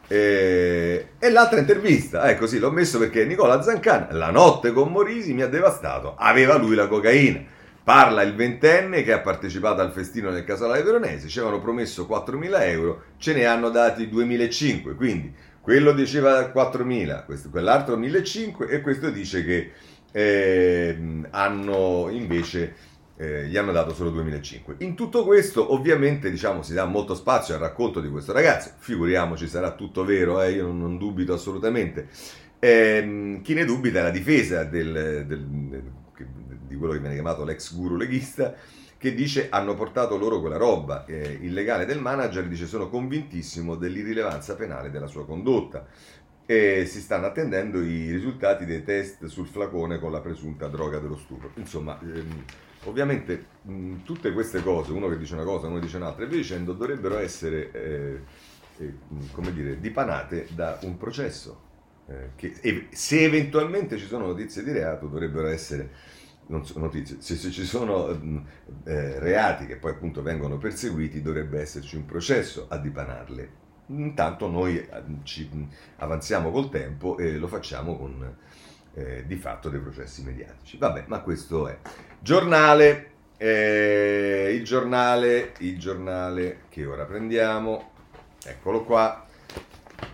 E, e, l'altra intervista, ecco sì, l'ho messo perché Nicola Zancan, la notte con Morisi mi ha devastato, aveva lui la cocaina. Parla il ventenne che ha partecipato al festino nel Casolare Veronese, ci avevano promesso 4.000 euro, ce ne hanno dati 2.500, quindi quello diceva 4.000, questo, quell'altro 1.500 e questo dice che eh, hanno invece eh, gli hanno dato solo 2.500. In tutto questo ovviamente diciamo, si dà molto spazio al racconto di questo ragazzo, figuriamoci sarà tutto vero, eh, io non, non, dubito assolutamente. Eh, chi ne dubita è la difesa del, del di quello che viene chiamato l'ex guru leghista, che dice hanno portato loro quella roba eh, illegale del manager, dice sono convintissimo dell'irrilevanza penale della sua condotta e si stanno attendendo i risultati dei test sul flacone con la presunta droga dello stupro. Insomma, ehm, ovviamente mh, tutte queste cose, uno che dice una cosa, uno dice un'altra e via dicendo, dovrebbero essere, eh, eh, come dire, dipanate da un processo. Eh, che se eventualmente ci sono notizie di reato dovrebbero essere notizie, se, se, ci sono mm, eh, reati che poi appunto vengono perseguiti dovrebbe esserci un processo a dipanarle. Intanto noi eh, ci avanziamo col tempo e lo facciamo con eh, di fatto dei processi mediatici. Vabbè, ma questo è. Giornale, eh, il giornale, il giornale che ora prendiamo, eccolo qua,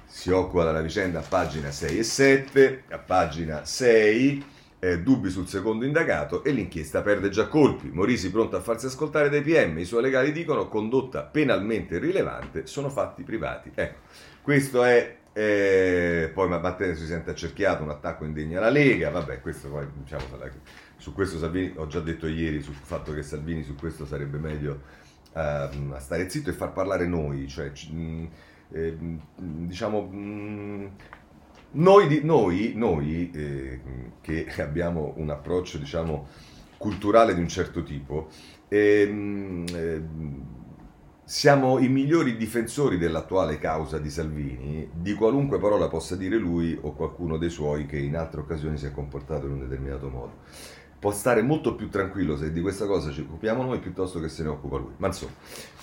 si occupa della vicenda a pagina 6 e 7, a pagina 6 eh, dubbi sul secondo indagato e l'inchiesta perde già colpi. Morisi pronto a farsi ascoltare dai PM, i suoi legali dicono condotta penalmente rilevante, sono fatti privati. Ecco, questo è... Eh, poi Matteo si sente accerchiato, un attacco indegno alla Lega, vabbè, questo poi diciamo, su questo Salvini, ho già detto ieri sul fatto che Salvini su questo sarebbe meglio uh, stare zitto e far parlare noi, cioè mh, eh, diciamo mh, noi, noi, noi eh, che abbiamo un approccio, diciamo, culturale di un certo tipo, ehm, eh, siamo i migliori difensori dell'attuale causa di Salvini, di qualunque parola possa dire lui o qualcuno dei suoi che in altre occasioni si è comportato in un determinato modo. Può stare molto più tranquillo se di questa cosa ci occupiamo noi piuttosto che se ne occupa lui. Ma insomma,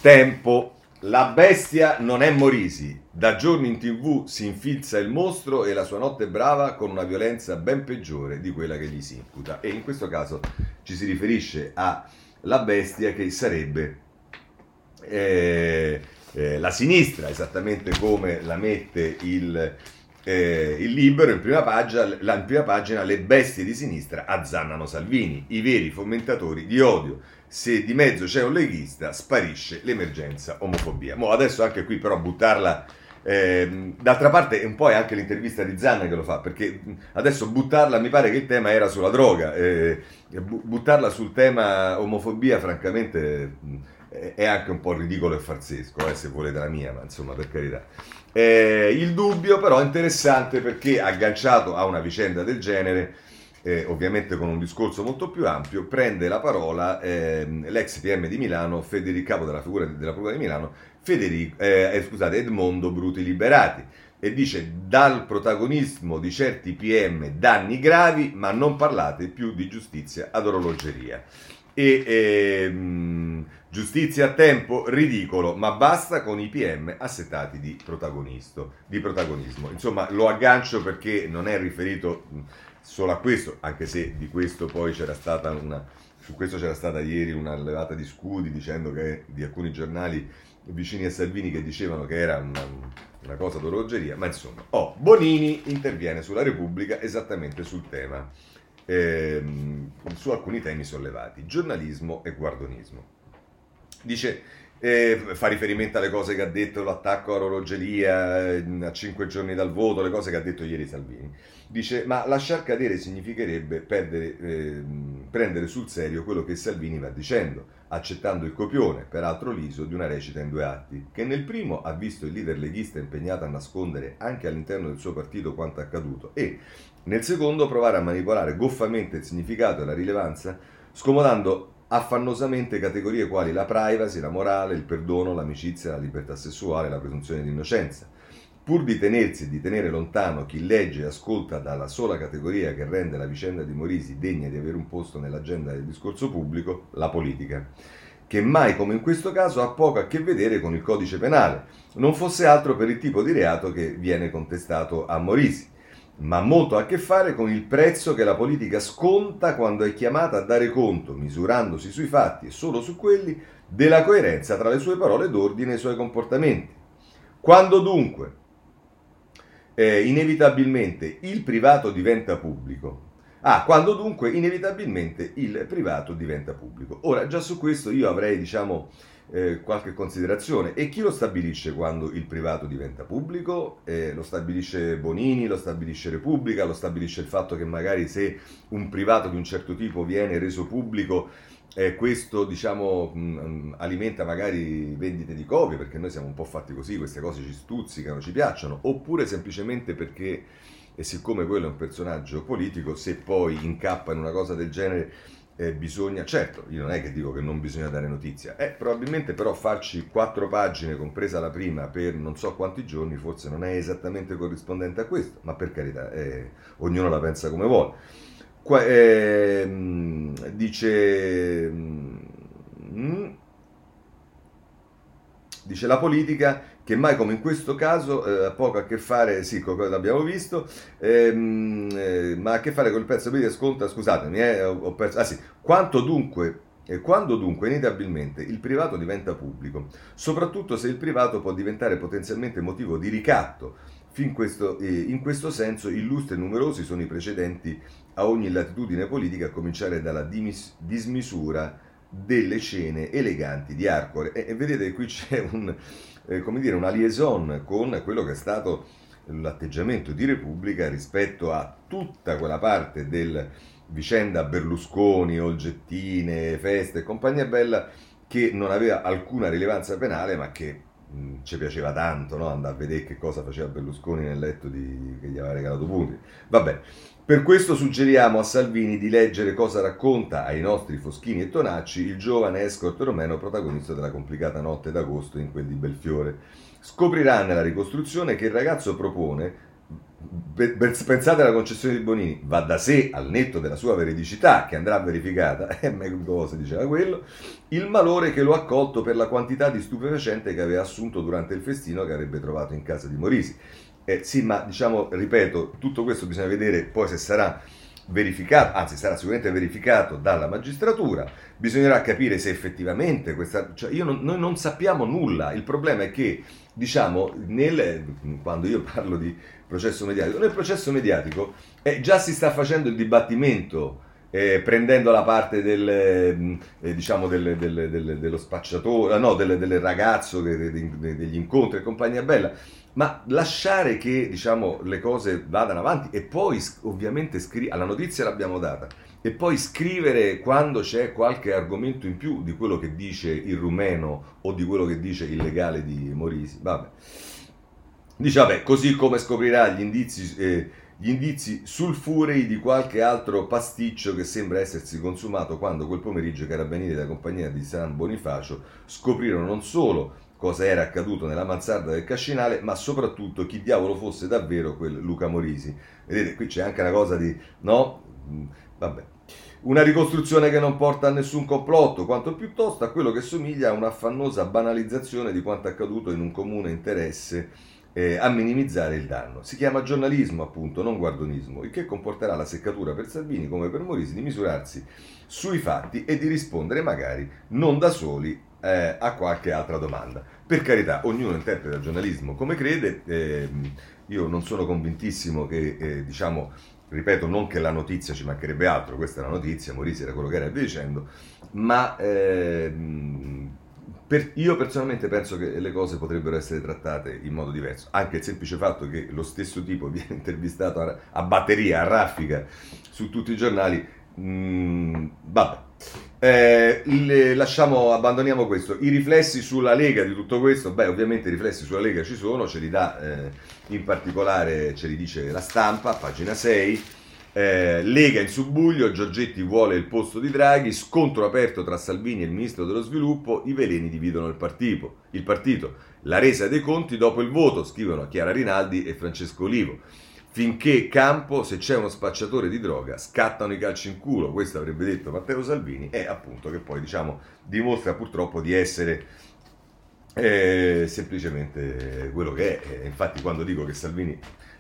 tempo. La bestia non è Morisi. Da giorni in tv si infilza il mostro e la sua notte brava con una violenza ben peggiore di quella che gli si imputa. E in questo caso ci si riferisce alla bestia che sarebbe eh, eh, la sinistra, esattamente come la mette il, eh, il libero in prima, pagina, in prima pagina, le bestie di sinistra azzannano Salvini, i veri fomentatori di odio se di mezzo c'è un leghista, sparisce l'emergenza omofobia. Mo adesso anche qui però buttarla... Eh, d'altra parte un po' è anche l'intervista di Zanna che lo fa, perché adesso buttarla, mi pare che il tema era sulla droga, eh, buttarla sul tema omofobia francamente è anche un po' ridicolo e farsesco, eh, se volete la mia, ma insomma per carità. Eh, il dubbio però è interessante perché agganciato a una vicenda del genere eh, ovviamente con un discorso molto più ampio, prende la parola eh, l'ex PM di Milano, Federico, capo della figura della Procura di Milano, Federico, eh, eh, scusate, Edmondo Bruti Liberati, e dice dal protagonismo di certi PM danni gravi, ma non parlate più di giustizia ad orologeria. E ehm, giustizia a tempo, ridicolo, ma basta con i PM assettati di, di protagonismo. Insomma, lo aggancio perché non è riferito solo a questo, anche se di questo poi c'era stata una, su questo c'era stata ieri una levata di scudi dicendo che di alcuni giornali vicini a Salvini che dicevano che era una, una cosa d'orologeria, ma insomma, oh, Bonini interviene sulla Repubblica esattamente sul tema, ehm, su alcuni temi sollevati, giornalismo e guardonismo. Dice, eh, fa riferimento alle cose che ha detto l'attacco a orologeria eh, a cinque giorni dal voto, le cose che ha detto ieri Salvini. Dice, ma lasciar cadere significherebbe perdere, eh, prendere sul serio quello che Salvini va dicendo, accettando il copione, peraltro liso, di una recita in due atti, che nel primo ha visto il leader leghista impegnato a nascondere anche all'interno del suo partito quanto accaduto e nel secondo provare a manipolare goffamente il significato e la rilevanza, scomodando affannosamente categorie quali la privacy, la morale, il perdono, l'amicizia, la libertà sessuale, la presunzione di innocenza. Pur di tenersi e di tenere lontano chi legge e ascolta dalla sola categoria che rende la vicenda di Morisi degna di avere un posto nell'agenda del discorso pubblico, la politica, che mai come in questo caso ha poco a che vedere con il codice penale, non fosse altro per il tipo di reato che viene contestato a Morisi, ma molto a che fare con il prezzo che la politica sconta quando è chiamata a dare conto, misurandosi sui fatti e solo su quelli, della coerenza tra le sue parole d'ordine e i suoi comportamenti. Quando dunque eh, inevitabilmente il privato diventa pubblico. Ah, quando dunque inevitabilmente il privato diventa pubblico. Ora, già su questo io avrei, diciamo, eh, qualche considerazione. E chi lo stabilisce quando il privato diventa pubblico? Eh, lo stabilisce Bonini, lo stabilisce Repubblica, lo stabilisce il fatto che magari se un privato di un certo tipo viene reso pubblico eh, questo diciamo mh, alimenta magari vendite di copie perché noi siamo un po' fatti così, queste cose ci stuzzicano, ci piacciono, oppure semplicemente perché, e siccome quello è un personaggio politico, se poi incappa in una cosa del genere eh, bisogna, certo, io non è che dico che non bisogna dare notizia, eh, probabilmente però farci quattro pagine, compresa la prima, per non so quanti giorni, forse non è esattamente corrispondente a questo, ma per carità, eh, ognuno la pensa come vuole. Qua, eh, dice, mm, dice la politica che mai come in questo caso eh, ha poco a che fare, sì, con quello abbiamo visto, ehm, eh, ma a che fare con il pezzo di sconta, scusatemi, eh, ho, perso, ah sì, quanto dunque e quando dunque inevitabilmente il privato diventa pubblico, soprattutto se il privato può diventare potenzialmente motivo di ricatto, fin questo, eh, in questo senso illustri e numerosi sono i precedenti a ogni latitudine politica, a cominciare dalla dimis- dismisura delle scene eleganti di Arcore. E, e vedete qui c'è un, eh, come dire, una liaison con quello che è stato l'atteggiamento di Repubblica rispetto a tutta quella parte del vicenda Berlusconi, Olgettine, feste e compagnia bella che non aveva alcuna rilevanza penale ma che mh, ci piaceva tanto no? andare a vedere che cosa faceva Berlusconi nel letto di, che gli aveva regalato punti. Vabbè, Per questo suggeriamo a Salvini di leggere cosa racconta ai nostri Foschini e Tonacci il giovane escort romeno protagonista della complicata notte d'agosto in quel di Belfiore. Scoprirà nella ricostruzione che il ragazzo propone Pensate alla concessione di Bonini, va da sé al netto della sua veridicità, che andrà verificata, è meglio cosa diceva quello, il malore che lo ha colto per la quantità di stupefacente che aveva assunto durante il festino che avrebbe trovato in casa di Morisi. Eh, sì, ma diciamo, ripeto, tutto questo bisogna vedere poi se sarà verificato, anzi sarà sicuramente verificato dalla magistratura, bisognerà capire se effettivamente questa... Cioè io non, noi non sappiamo nulla, il problema è che, diciamo, nel, quando io parlo di processo mediatico, nel processo mediatico eh, già si sta facendo il dibattimento eh, prendendo la parte del, eh, diciamo del, del, dello spacciatore, no, del, ragazzo, degli incontri e compagnia bella, ma lasciare che diciamo, le cose vadano avanti e poi ovviamente scri- alla notizia l'abbiamo data e poi scrivere quando c'è qualche argomento in più di quello che dice il rumeno o di quello che dice il legale di Morisi. Vabbè. Dice, vabbè, così come scoprirà gli indizi, eh, gli indizi sulfurei di qualche altro pasticcio che sembra essersi consumato quando quel pomeriggio i carabinieri della compagnia di San Bonifacio scoprirono non solo cosa era accaduto nella mansarda del Cascinale, ma soprattutto chi diavolo fosse davvero quel Luca Morisi. Vedete, qui c'è anche una cosa di... no? Mm, vabbè. Una ricostruzione che non porta a nessun complotto, quanto piuttosto a quello che somiglia a un'affannosa banalizzazione di quanto accaduto in un comune interesse eh, a minimizzare il danno. Si chiama giornalismo, appunto, non guardonismo, il che comporterà la seccatura per Salvini come per Morisi di misurarsi sui fatti e di rispondere magari non da soli eh, a qualche altra domanda. Per carità, ognuno interpreta il giornalismo come crede, eh, io non sono convintissimo che, eh, diciamo, ripeto, non che la notizia ci mancherebbe altro, questa è la notizia, Morisi era quello che era dicendo, ma ehm, per, io personalmente penso che le cose potrebbero essere trattate in modo diverso, anche il semplice fatto che lo stesso tipo viene intervistato a, a batteria, a raffica, su tutti i giornali, mh, mm, vabbè. Eh, le, lasciamo, abbandoniamo questo. I riflessi sulla Lega di tutto questo, beh, ovviamente i riflessi sulla Lega ci sono, ce li dà eh, in particolare, ce li dice la stampa, pagina 6. Eh, Lega in subbuglio, Giorgetti vuole il posto di Draghi, scontro aperto tra Salvini e il ministro dello sviluppo, i veleni dividono il partito. Il partito. La resa dei conti dopo il voto, scrivono Chiara Rinaldi e Francesco Olivo finché campo, se c'è uno spacciatore di droga, scattano i calci in culo, questo avrebbe detto Matteo Salvini, e appunto che poi diciamo dimostra purtroppo di essere eh, semplicemente quello che è. Infatti quando dico che Salvini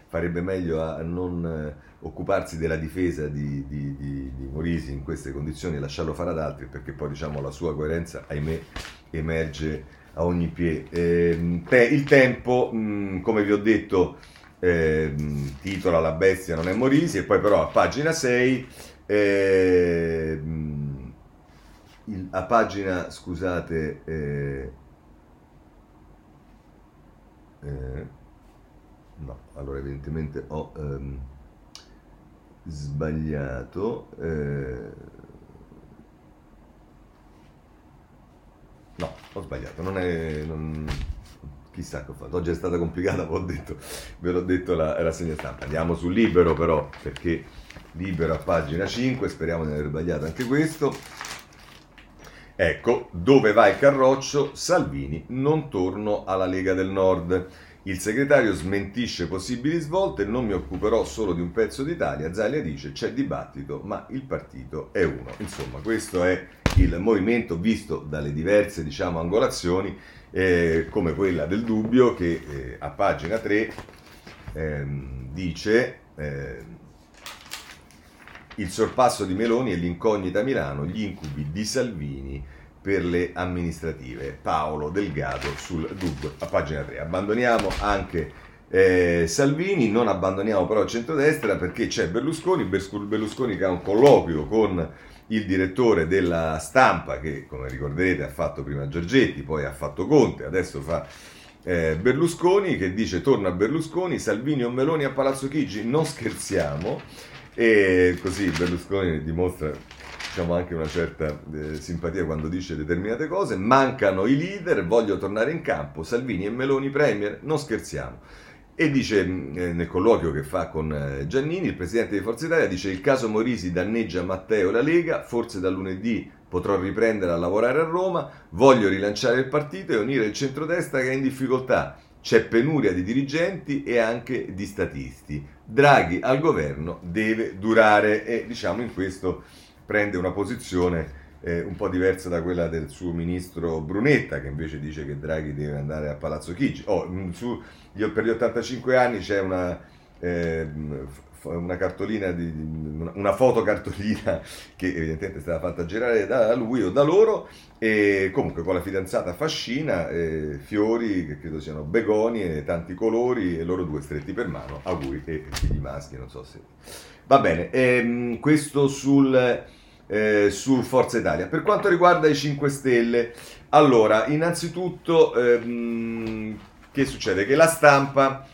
farebbe meglio a non eh, occuparsi della difesa di, di, di, di, Morisi in queste condizioni e lasciarlo fare ad altri, perché poi diciamo la sua coerenza, ahimè, emerge a ogni piede. Eh, te, il tempo, mh, come vi ho detto, eh, titola La bestia non è Morisi e poi però a pagina 6 eh, a pagina scusate eh, eh, no allora evidentemente ho ehm, sbagliato eh, no ho sbagliato non è non, chissà che ho fatto. Oggi è stata complicata, ve l'ho detto, ve l'ho detto la rassegna stampa. Andiamo sul libero però, perché libero a pagina 5, speriamo di aver sbagliato anche questo. Ecco, dove va il carroccio? Salvini, non torno alla Lega del Nord. Il segretario smentisce possibili svolte, non mi occuperò solo di un pezzo d'Italia. Zalia dice c'è dibattito, ma il partito è uno. Insomma, questo è il movimento visto dalle diverse diciamo, angolazioni eh, come quella del dubbio che eh, a pagina 3 ehm, dice ehm, il sorpasso di Meloni e l'incognita Milano, gli incubi di Salvini per le amministrative. Paolo Delgado sul dubbio a pagina 3. Abbandoniamo anche eh, Salvini, non abbandoniamo però il centrodestra perché c'è Berlusconi, Berlusconi che ha un colloquio con il direttore della stampa che come ricorderete ha fatto prima Giorgetti, poi ha fatto Conte, adesso fa eh, Berlusconi che dice torna Berlusconi, Salvini o Meloni a Palazzo Chigi, non scherziamo e così Berlusconi dimostra diciamo anche una certa eh, simpatia quando dice determinate cose, mancano i leader, voglio tornare in campo, Salvini e Meloni premier, non scherziamo. E dice eh, nel colloquio che fa con eh, Giannini, il presidente di Forza Italia dice il caso Morisi danneggia Matteo e la Lega, forse da lunedì potrò riprendere a lavorare a Roma, voglio rilanciare il partito e unire il centrodestra che è in difficoltà. C'è penuria di dirigenti e anche di statisti. Draghi al governo deve durare e diciamo in questo prende una posizione eh, un po' diversa da quella del suo ministro Brunetta, che invece dice che Draghi deve andare a Palazzo Chigi. Oh, su, io, per gli 85 anni c'è una, eh, una cartolina, di, una fotocartolina che evidentemente è stata fatta girare da lui o da loro, e comunque con la fidanzata fascina, eh, fiori che credo siano begonie, tanti colori e loro due stretti per mano, auguri e figli maschi, non so se... Va bene, ehm, questo sul eh, su Forza Italia. Per quanto riguarda i 5 Stelle, allora, innanzitutto, ehm, che succede? Che la stampa,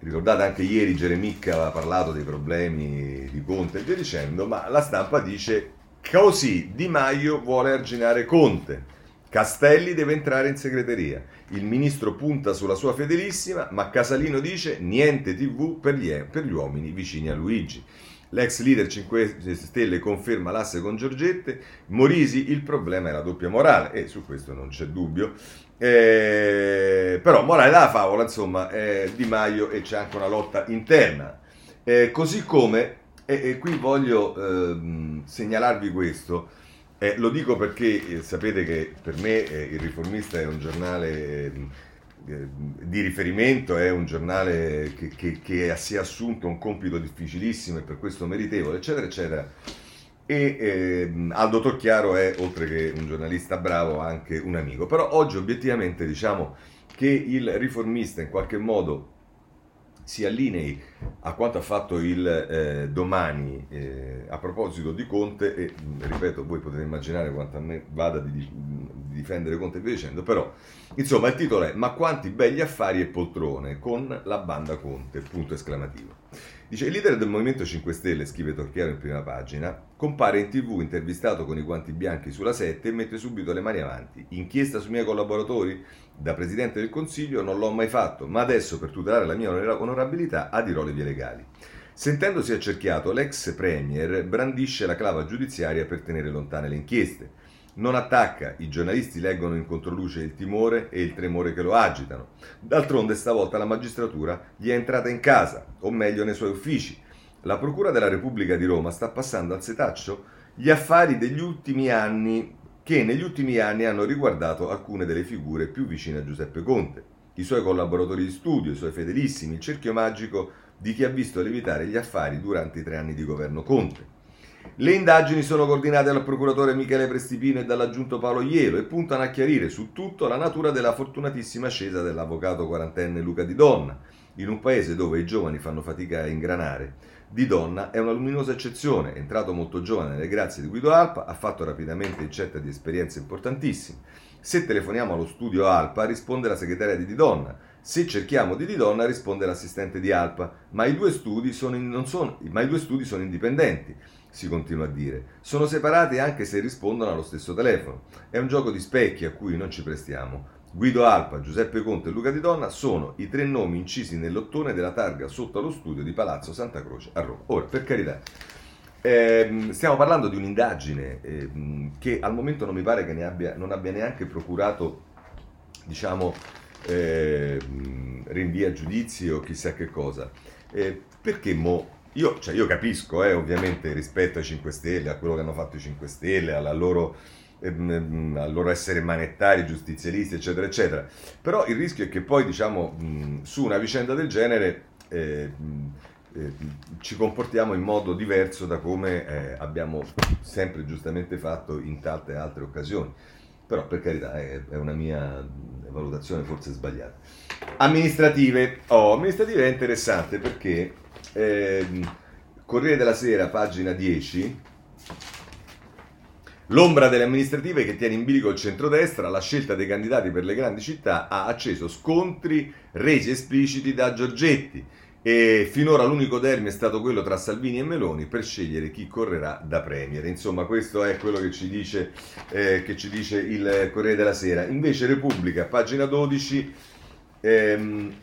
ricordate anche ieri Geremicca aveva parlato dei problemi di Conte e via dicendo, ma la stampa dice così Di Maio vuole arginare Conte. Castelli deve entrare in segreteria. Il ministro punta sulla sua fedelissima, ma Casalino dice niente TV per gli, per gli uomini vicini a Luigi. L'ex leader 5 Stelle conferma l'asse con Giorgette, Morisi il problema è la doppia morale e su questo non c'è dubbio. Eh, però morale della favola, insomma, è Di Maio e c'è anche una lotta interna. Eh, così come, e, qui voglio eh, segnalarvi questo, eh, lo dico perché eh, sapete che per me eh, il Riformista è un giornale ehm, eh, di riferimento, è un giornale che, che, che, si è assunto un compito difficilissimo e per questo meritevole, eccetera, eccetera. E eh, Aldo Torchiaro è, oltre che un giornalista bravo, anche un amico. Però oggi obiettivamente diciamo che il riformista in qualche modo si allinei a quanto ha fatto il eh, domani eh, a proposito di Conte e ripeto voi potete immaginare quanto a me vada di, di difendere Conte e via dicendo però insomma il titolo è ma quanti begli affari e poltrone con la banda Conte punto esclamativo Dice, il leader del Movimento 5 Stelle, scrive Torchiaro in prima pagina, compare in tv intervistato con i guanti bianchi sulla 7 e mette subito le mani avanti. Inchiesta sui miei collaboratori? Da Presidente del Consiglio non l'ho mai fatto, ma adesso per tutelare la mia onorabilità adirò le vie legali. Sentendosi accerchiato, l'ex Premier brandisce la clava giudiziaria per tenere lontane le inchieste non attacca, i giornalisti leggono in controluce il timore e il tremore che lo agitano. D'altronde stavolta la magistratura gli è entrata in casa, o meglio nei suoi uffici. La Procura della Repubblica di Roma sta passando al setaccio gli affari degli ultimi anni che negli ultimi anni hanno riguardato alcune delle figure più vicine a Giuseppe Conte, i suoi collaboratori di studio, i suoi fedelissimi, il cerchio magico di chi ha visto levitare gli affari durante i tre anni di governo Conte. Le indagini sono coordinate dal procuratore Michele Prestipino e dall'aggiunto Paolo Ielo e puntano a chiarire su tutto la natura della fortunatissima ascesa dell'avvocato quarantenne Luca Di Donna, in un paese dove i giovani fanno fatica a ingranare. Di Donna è una luminosa eccezione, entrato molto giovane nelle grazie di Guido Alpa, ha fatto rapidamente incetta di esperienze importantissime. Se telefoniamo allo studio Alpa risponde la segretaria di Di Donna, se cerchiamo di Di Donna risponde l'assistente di Alpa, ma i due studi sono, in, sono, ma i due studi sono indipendenti si continua a dire. Sono separati anche se rispondono allo stesso telefono. È un gioco di specchi a cui non ci prestiamo. Guido Alpa, Giuseppe Conte e Luca Di Donna sono i tre nomi incisi nell'ottone della targa sotto allo studio di Palazzo Santa Croce a Roma. Ora, per carità, eh, stiamo parlando di un'indagine eh, che al momento non mi pare che ne abbia, non abbia neanche procurato, diciamo, eh, rinvii a giudizio o chissà che cosa. Eh, perché mo io, cioè, io capisco, eh, ovviamente, rispetto ai 5 Stelle, a quello che hanno fatto i 5 Stelle, alla loro, ehm, al loro essere manettari, giustizialisti, eccetera, eccetera. Però il rischio è che poi, diciamo, su una vicenda del genere eh, eh, ci comportiamo in modo diverso da come eh, abbiamo sempre giustamente fatto in tante altre occasioni. Però, per carità, è, è una mia valutazione forse sbagliata. Amministrative. Oh, amministrative è interessante perché eh, Corriere della Sera, pagina 10. L'ombra delle amministrative che tiene in bilico il centrodestra, la scelta dei candidati per le grandi città ha acceso scontri resi espliciti da Giorgetti e finora l'unico termine è stato quello tra Salvini e Meloni per scegliere chi correrà da Premier. Insomma, questo è quello che ci dice, eh, che ci dice il Corriere della Sera. Invece Repubblica, pagina 12, ehm,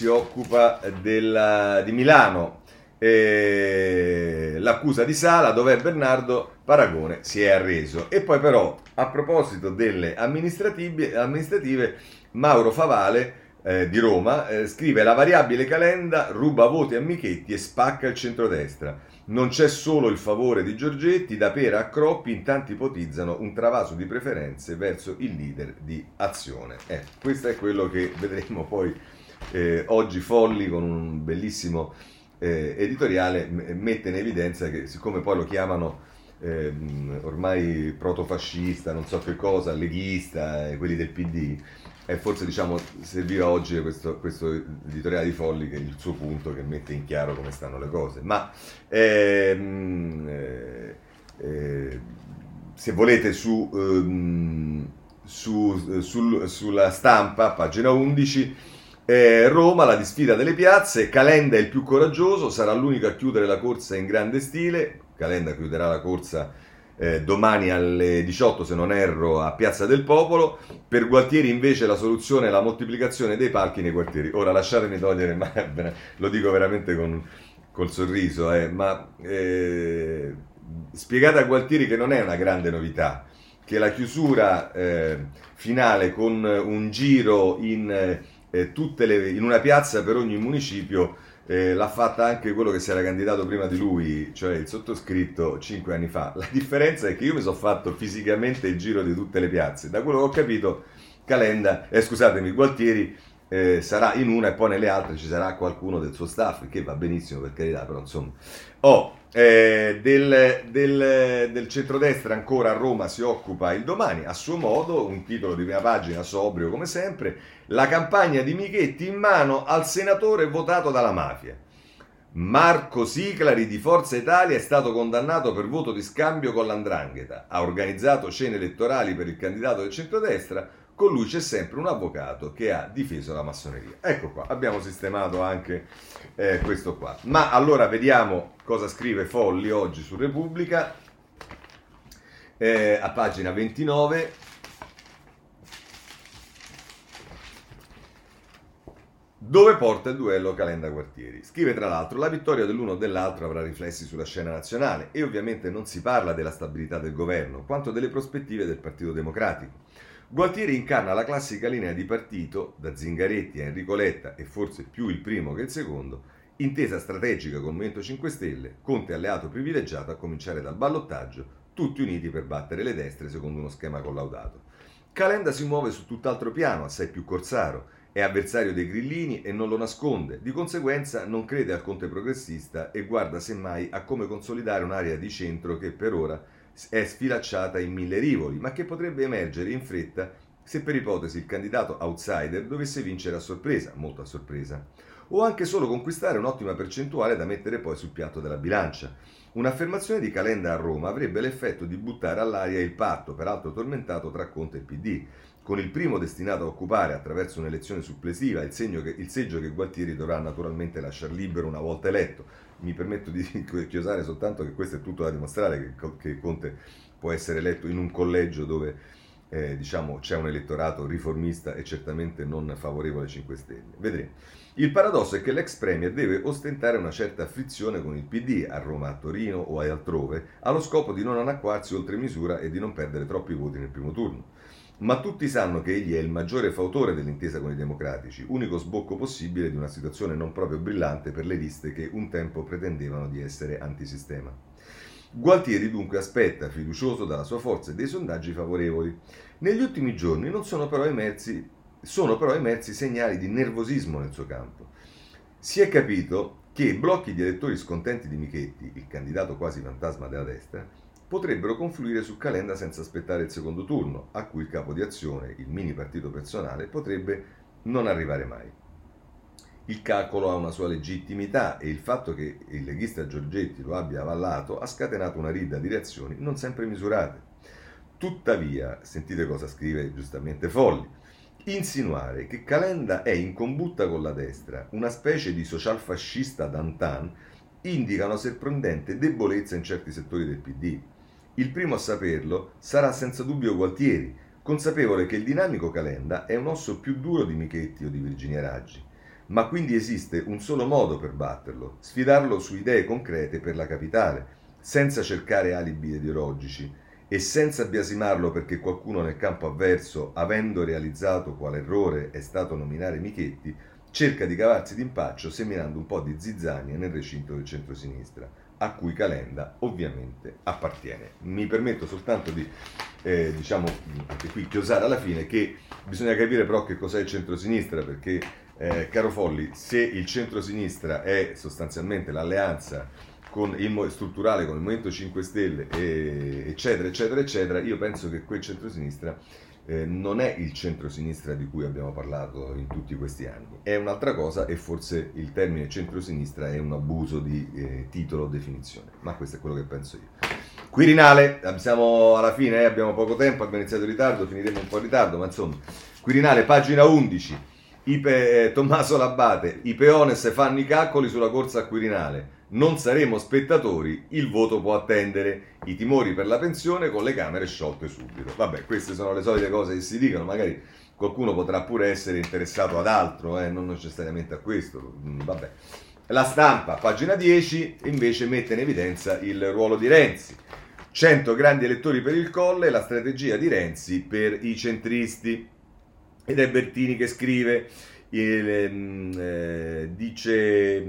si occupa della, di Milano, eh, l'accusa di Sala, dove Bernardo Paragone si è arreso. E poi però, a proposito delle amministrative, Mauro Favale eh, di Roma eh, scrive la variabile Calenda ruba voti a Michetti e spacca il centrodestra. Non c'è solo il favore di Giorgetti, da Pera a Croppi in tanti ipotizzano un travaso di preferenze verso il leader di Azione. Eh, questo è quello che vedremo poi eh, oggi Folli con un bellissimo eh, editoriale mette in evidenza che siccome poi lo chiamano eh, ormai protofascista, non so che cosa, leghista, eh, quelli del PD, e forse diciamo serviva oggi questo, questo, editoriale di Folli che è il suo punto che mette in chiaro come stanno le cose. Ma ehm, eh, eh, se volete su, ehm, su, sul, sulla stampa pagina 11 eh, Roma la disfida delle piazze Calenda è il più coraggioso sarà l'unico a chiudere la corsa in grande stile Calenda chiuderà la corsa eh, domani alle 18 se non erro a Piazza del Popolo. Per Gualtieri invece la soluzione è la moltiplicazione dei palchi nei quartieri. Ora lasciatemi togliere, ma lo dico veramente con, col sorriso, eh, ma eh, spiegate a Gualtieri che non è una grande novità, che la chiusura eh, finale con un giro in, eh, le, in una piazza per ogni municipio eh, l'ha fatta anche quello che si era candidato prima di lui, cioè il sottoscritto cinque anni fa. La differenza è che io mi sono fatto fisicamente il giro di tutte le piazze. Da quello che ho capito, Calenda, eh, scusatemi, Gualtieri eh, sarà in una e poi nelle altre ci sarà qualcuno del suo staff, che va benissimo per carità, però insomma. Oh, eh, del, del, del, centrodestra ancora a Roma si occupa il domani, a suo modo, un titolo di prima pagina sobrio come sempre, la campagna di Michetti in mano al senatore votato dalla mafia. Marco Siclari di Forza Italia è stato condannato per voto di scambio con l'Andrangheta, ha organizzato cene elettorali per il candidato del centrodestra, con lui c'è sempre un avvocato che ha difeso la massoneria. Ecco qua, abbiamo sistemato anche eh, questo qua. Ma allora vediamo cosa scrive Folli oggi su Repubblica, eh, a pagina 29. Dove porta il duello Calenda Quartieri? Scrive tra l'altro la vittoria dell'uno o dell'altro avrà riflessi sulla scena nazionale e ovviamente non si parla della stabilità del governo, quanto delle prospettive del Partito Democratico. Gualtieri incarna la classica linea di partito, da Zingaretti a Enrico Letta e forse più il primo che il secondo, intesa strategica col Movimento 5 Stelle, Conte alleato privilegiato a cominciare dal ballottaggio, tutti uniti per battere le destre secondo uno schema collaudato. Calenda si muove su tutt'altro piano, assai più corsaro, è avversario dei grillini e non lo nasconde, di conseguenza non crede al Conte progressista e guarda semmai a come consolidare un'area di centro che per ora è sfilacciata in mille rivoli, ma che potrebbe emergere in fretta se per ipotesi il candidato outsider dovesse vincere a sorpresa, molto a sorpresa, o anche solo conquistare un'ottima percentuale da mettere poi sul piatto della bilancia. Un'affermazione di Calenda a Roma avrebbe l'effetto di buttare all'aria il patto, peraltro tormentato, tra Conte e PD, con il primo destinato a occupare attraverso un'elezione supplesiva il, il seggio che Gualtieri dovrà naturalmente lasciare libero una volta eletto, mi permetto di chiosare soltanto che questo è tutto da dimostrare, che, che Conte può essere eletto in un collegio dove eh, diciamo, c'è un elettorato riformista e certamente non favorevole ai 5 Stelle. Vedremo. Il paradosso è che l'ex Premier deve ostentare una certa afflizione con il PD a Roma, a Torino o altrove, allo scopo di non anacquarsi oltre misura e di non perdere troppi voti nel primo turno ma tutti sanno che egli è il maggiore fautore dell'intesa con i democratici, unico sbocco possibile di una situazione non proprio brillante per le liste che un tempo pretendevano di essere antisistema. Gualtieri dunque aspetta, fiducioso dalla sua forza e dei sondaggi favorevoli. Negli ultimi giorni non sono però emersi, sono però emersi segnali di nervosismo nel suo campo. Si è capito che blocchi di elettori scontenti di Michetti, il candidato quasi fantasma della destra, potrebbero confluire su Calenda senza aspettare il secondo turno, a cui il capo di azione, il mini partito personale, potrebbe non arrivare mai. Il calcolo ha una sua legittimità e il fatto che il leghista Giorgetti lo abbia avallato ha scatenato una rida di reazioni non sempre misurate. Tuttavia, sentite cosa scrive giustamente Folli, insinuare che Calenda è in combutta con la destra, una specie di socialfascista d'antan, indica una sorprendente debolezza in certi settori del PD. Il primo a saperlo sarà senza dubbio Gualtieri, consapevole che il dinamico Calenda è un osso più duro di Michetti o di Virginia Raggi. ma quindi esiste un solo modo per batterlo, sfidarlo su idee concrete per la capitale, senza cercare alibi ideologici e senza biasimarlo perché qualcuno nel campo avverso, avendo realizzato quale errore è stato nominare Michetti, cerca di cavarsi d'impaccio seminando un po' di zizzania nel recinto del centrosinistra, a cui Calenda ovviamente appartiene. Mi permetto soltanto di, eh, diciamo, anche qui chiosare alla fine che bisogna capire però che cos'è il centrosinistra, perché, eh, caro Folli, se il centrosinistra è sostanzialmente l'alleanza con il, strutturale con il Movimento 5 Stelle, e, eccetera, eccetera, eccetera, io penso che quel centrosinistra eh, non è il centro-sinistra di cui abbiamo parlato in tutti questi anni, è un'altra cosa e forse il termine centro-sinistra è un abuso di eh, titolo o definizione, ma questo è quello che penso io. Quirinale, siamo alla fine, eh, abbiamo poco tempo, abbiamo iniziato in ritardo, finiremo un po' in ritardo, ma insomma, Quirinale, pagina 11, Ipe, eh, Tommaso Labate, i peones fanno i calcoli sulla corsa a Quirinale non saremo spettatori, il voto può attendere, i timori per la pensione con le Camere sciolte subito. Vabbè, queste sono le solite cose che si dicono, magari qualcuno potrà pure essere interessato ad altro, eh, non necessariamente a questo, mm, vabbè. La stampa, pagina 10, invece mette in evidenza il ruolo di Renzi. 100 grandi elettori per il Colle, la strategia di Renzi per i centristi. Ed è Bertini che scrive, eh, eh, dice...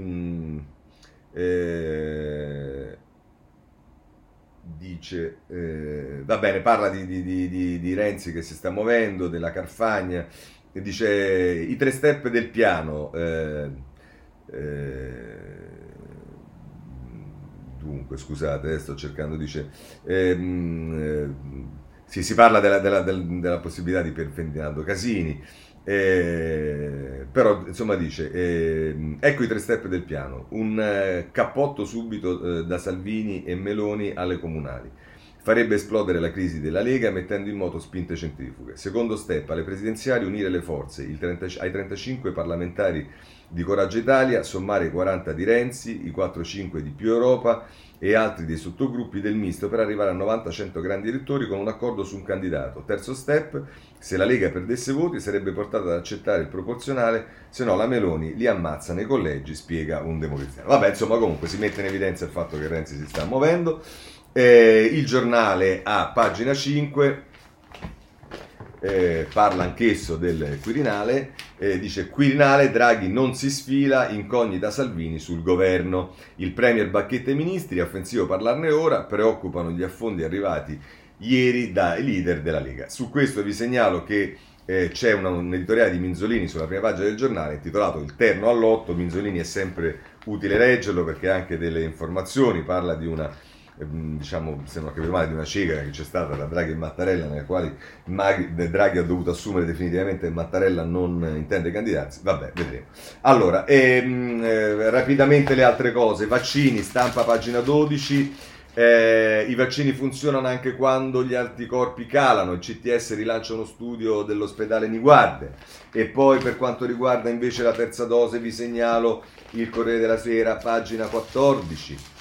Eh, dice, eh, va bene, parla di, di, di, di, Renzi che si sta muovendo, della Carfagna, e dice i tre step del piano. Eh, eh dunque, scusate, sto cercando, dice... Ehm, eh, sì, si parla della, della, della, della possibilità di Ferdinando Casini, eh, però insomma dice eh, ecco i tre step del piano. Un eh, cappotto subito eh, da Salvini e Meloni alle comunali. Farebbe esplodere la crisi della Lega mettendo in moto spinte centrifughe secondo step alle presidenziali unire le forze 30, ai 35 parlamentari di Coraggio Italia sommare i 40 di Renzi i 4-5 di più Europa e altri dei sottogruppi del misto per arrivare a 90-100 grandi elettori con un accordo su un candidato. Terzo step, se la Lega perdesse voti sarebbe portata ad accettare il proporzionale, se no la Meloni li ammazza nei collegi, spiega un democristiano. Vabbè, insomma, comunque si mette in evidenza il fatto che Renzi si sta muovendo. Eh, il giornale a pagina 5 eh, parla anch'esso del Quirinale, eh, dice Quirinale Draghi non si sfila, incognita Salvini sul governo. Il Premier Bacchetta i ministri, offensivo parlarne ora, preoccupano gli affondi arrivati ieri dai leader della Lega. Su questo vi segnalo che eh, c'è una, un editoriale di Minzolini sulla prima pagina del giornale intitolato Il terno all'otto, Minzolini è sempre utile leggerlo perché ha anche delle informazioni, parla di una diciamo, se non ho capito male, di una cieca che c'è stata tra Draghi e Mattarella, nella quale Draghi ha dovuto assumere definitivamente che Mattarella non intende candidarsi. Vabbè, vedremo. Allora, ehm, eh, rapidamente le altre cose. Vaccini, stampa pagina 12. Eh, I vaccini funzionano anche quando gli anticorpi calano. Il CTS rilancia uno studio dell'ospedale Niguarde. E poi, per quanto riguarda invece la terza dose, vi segnalo il Corriere della Sera, pagina 14.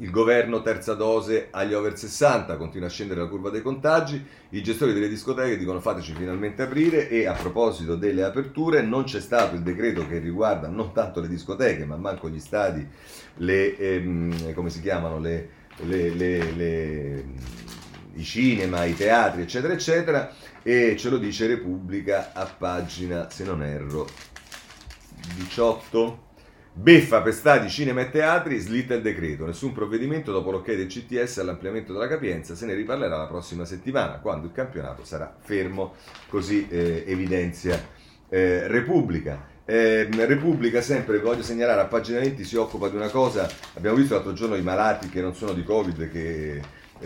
Il governo terza dose agli over 60, continua a scendere la curva dei contagi, i gestori delle discoteche dicono fateci finalmente aprire. E a proposito delle aperture non c'è stato il decreto che riguarda non tanto le discoteche ma manco gli stadi, le, ehm, come si chiamano, le, le, le, i cinema, i teatri eccetera eccetera. E ce lo dice Repubblica a pagina se non erro 18. Beffa per stadi, cinema e teatri, slitta il decreto. Nessun provvedimento dopo l'ok del CTS all'ampliamento della capienza, se ne riparlerà la prossima settimana, quando il campionato sarà fermo, così eh, evidenzia eh, Repubblica. Eh, Repubblica sempre, voglio segnalare, a pagina 20 si occupa di una cosa, abbiamo visto l'altro giorno i malati che non sono di Covid, che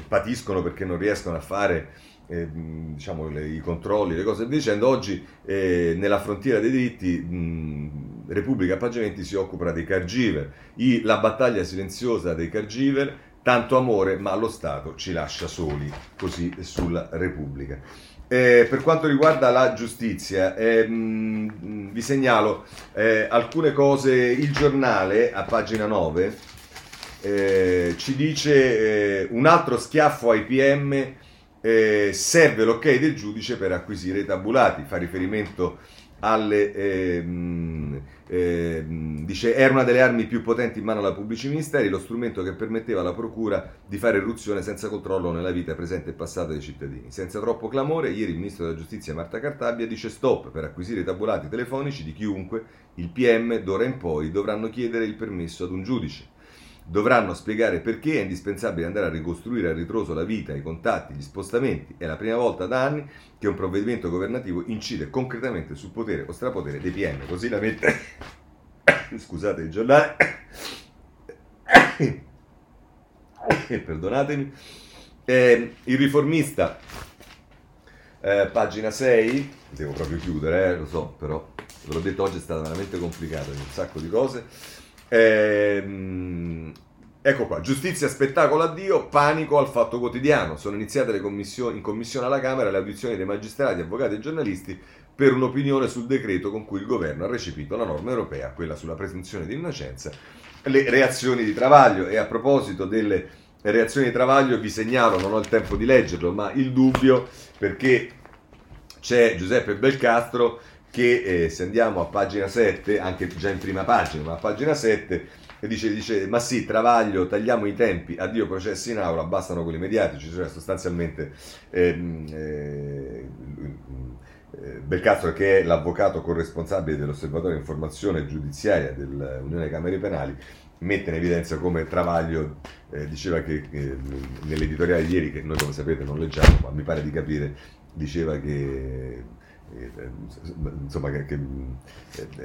patiscono perché non riescono a fare eh, diciamo, le, i controlli, le cose dicendo, oggi eh, nella frontiera dei diritti mh, Repubblica Pagimenti si occupa dei caregiver, I, la battaglia silenziosa dei caregiver, tanto amore ma lo Stato ci lascia soli, così sulla Repubblica. Eh, per quanto riguarda la giustizia, eh, mh, vi segnalo eh, alcune cose, il giornale a pagina 9 eh, ci dice un altro schiaffo ai PM eh, serve l'ok del giudice per acquisire i tabulati, fa riferimento alle, ehm, ehm, dice, era una delle armi più potenti in mano alla pubblici ministeri, lo strumento che permetteva alla procura di fare irruzione senza controllo nella vita presente e passata dei cittadini. Senza troppo clamore, ieri il ministro della giustizia Marta Cartabia dice stop per acquisire i tabulati telefonici di chiunque, il PM d'ora in poi dovranno chiedere il permesso ad un giudice. Dovranno spiegare perché è indispensabile andare a ricostruire a ritroso la vita, i contatti, gli spostamenti. È la prima volta da anni che un provvedimento governativo incide concretamente sul potere o strapotere dei PM. Così la mette. Scusate il giornale. Perdonatemi. Eh, il riformista, eh, pagina 6, devo proprio chiudere, eh, lo so, però ve l'ho detto oggi è stata veramente complicata, un sacco di cose. Ehm, ecco qua, giustizia, spettacolo, addio, panico al fatto quotidiano. Sono iniziate le commissioni, in commissione alla Camera le audizioni dei magistrati, avvocati e giornalisti per un'opinione sul decreto con cui il governo ha recepito la norma europea, quella sulla presunzione di innocenza, le reazioni di Travaglio. E a proposito delle reazioni di Travaglio vi segnalo, non ho il tempo di leggerlo, ma il dubbio perché c'è Giuseppe Belcastro che eh, se andiamo a pagina 7, anche già in prima pagina, ma a pagina 7 dice, dice ma sì, Travaglio, tagliamo i tempi, addio processi in aula, bastano quelli mediatici, cioè sostanzialmente ehm, eh, eh, Belcastro che è l'avvocato corresponsabile dell'osservatorio informazione giudiziaria dell'Unione Camere Penali mette in evidenza come Travaglio eh, diceva che eh, nell'editoriale di ieri, che noi come sapete non leggiamo, ma mi pare di capire, diceva che insomma che, che,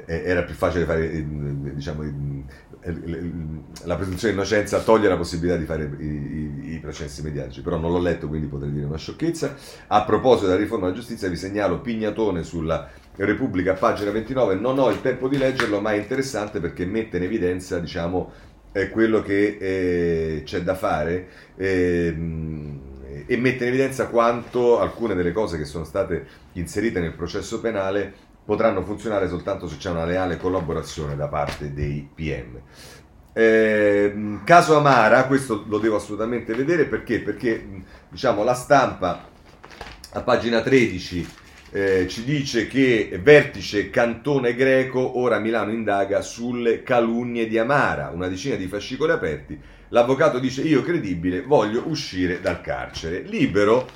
eh, era più facile fare diciamo, la presunzione di innocenza togliere la possibilità di fare i, i, i, processi mediatici. Però non l'ho letto quindi potrei dire una sciocchezza. A proposito della riforma della giustizia vi segnalo Pignatone sulla Repubblica pagina 29 non ho il tempo di leggerlo ma è interessante perché mette in evidenza diciamo eh, quello che eh, c'è da fare. Eh, e mette in evidenza quanto alcune delle cose che sono state inserite nel processo penale potranno funzionare soltanto se c'è una leale collaborazione da parte dei PM. Eh, caso Amara, questo lo devo assolutamente vedere perché? Perché diciamo, la stampa a pagina 13 eh, ci dice che vertice cantone greco, ora Milano indaga sulle calunnie di Amara, una decina di fascicoli aperti L'avvocato dice io credibile voglio uscire dal carcere. Libero,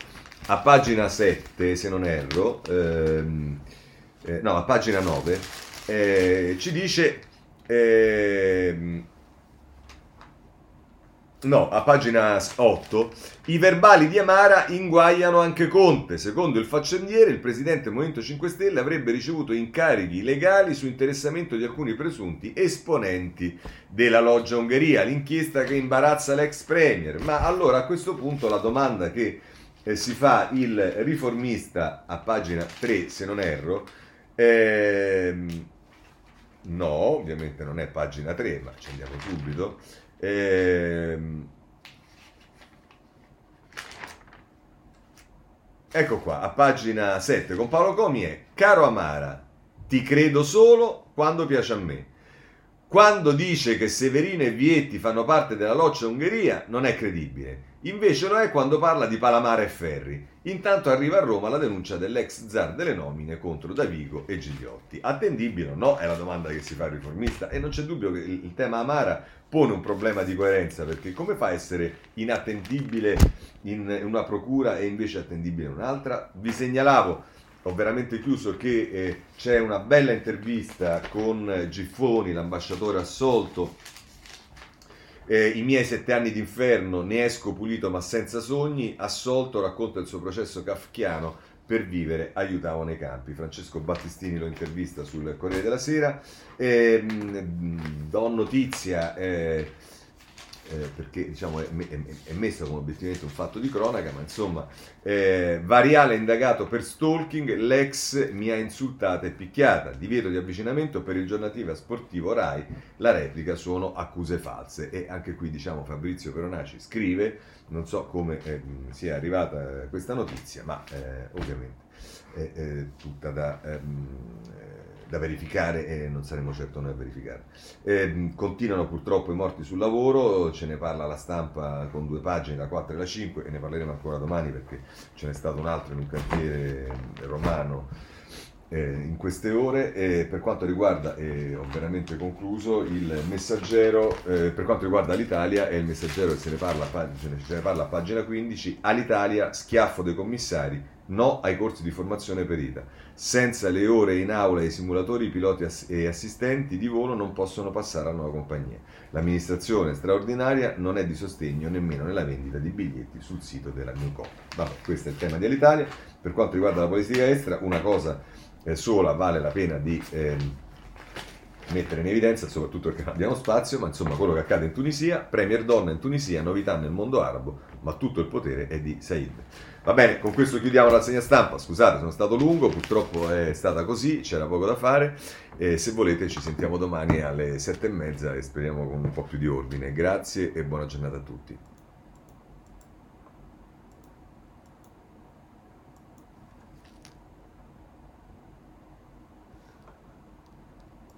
a pagina 7 se non erro, ehm, eh, no a pagina 9, eh, ci dice... Ehm, No, a pagina 8, i verbali di Amara inguaiano anche Conte. Secondo il faccendiere, il presidente del Movimento 5 Stelle avrebbe ricevuto incarichi legali su interessamento di alcuni presunti esponenti della loggia Ungheria, l'inchiesta che imbarazza l'ex premier. Ma allora a questo punto la domanda che eh, si fa il riformista a pagina 3, se non erro, ehm, no, ovviamente non è pagina 3, ma ci andiamo subito. Ehm... Ecco qua, a pagina 7 con Paolo Comi è Caro Amara, ti credo solo quando piace a me. Quando dice che Severino e Vietti fanno parte della loccia Ungheria non è credibile. Invece lo è quando parla di Palamara e Ferri. Intanto arriva a Roma la denuncia dell'ex zar delle nomine contro Davigo e Gigliotti. Attendibile o no? È la domanda che si fa il riformista e non c'è dubbio che il tema Amara pone un problema di coerenza perché come fa a essere inattendibile in una procura e invece attendibile in un'altra? Vi segnalavo ho veramente chiuso che eh, c'è una bella intervista con Giffoni, l'ambasciatore assolto. Eh, I miei sette anni d'inferno, ne esco pulito ma senza sogni, assolto racconta il suo processo kafkiano per vivere, aiutavo nei campi. Francesco Battistini lo intervista sul Corriere della Sera. Eh, do notizia eh, eh, perché diciamo, è, è, è, messo come obiettivamente un fatto di cronaca, ma insomma, eh, Variale indagato per stalking, l'ex mi ha insultata e picchiata, divieto di avvicinamento per il giornativa sportivo RAI, la replica sono accuse false. E anche qui diciamo Fabrizio Peronaci scrive, non so come eh, sia arrivata questa notizia, ma eh, ovviamente è, tutta da... Ehm, da verificare e non saremo certo noi a verificare. Eh, continuano purtroppo i morti sul lavoro, ce ne parla la stampa con due pagine, la 4 e la 5, e ne parleremo ancora domani perché ce n'è stato un altro in un cantiere romano eh, in queste ore. E per quanto riguarda, e ho veramente concluso, il messaggero, eh, per quanto riguarda l'Italia, è il messaggero se ne parla, se ne parla a pagina 15, all'Italia schiaffo dei commissari, no ai corsi di formazione perita. Senza le ore in aula e i simulatori, i piloti e assistenti di volo non possono passare a nuova compagnia. L'amministrazione straordinaria non è di sostegno nemmeno nella vendita di biglietti sul sito della Newcom. Vabbè, questo è il tema dell'Italia. Per quanto riguarda la politica estera, una cosa eh, sola vale la pena di eh, mettere in evidenza, soprattutto perché non abbiamo spazio, ma insomma quello che accade in Tunisia, Premier donna in Tunisia, novità nel mondo arabo, ma tutto il potere è di Said. Va bene, con questo chiudiamo la segna stampa. Scusate, sono stato lungo, purtroppo è stata così, c'era poco da fare. E se volete ci sentiamo domani alle sette e mezza e speriamo con un po' più di ordine. Grazie e buona giornata a tutti.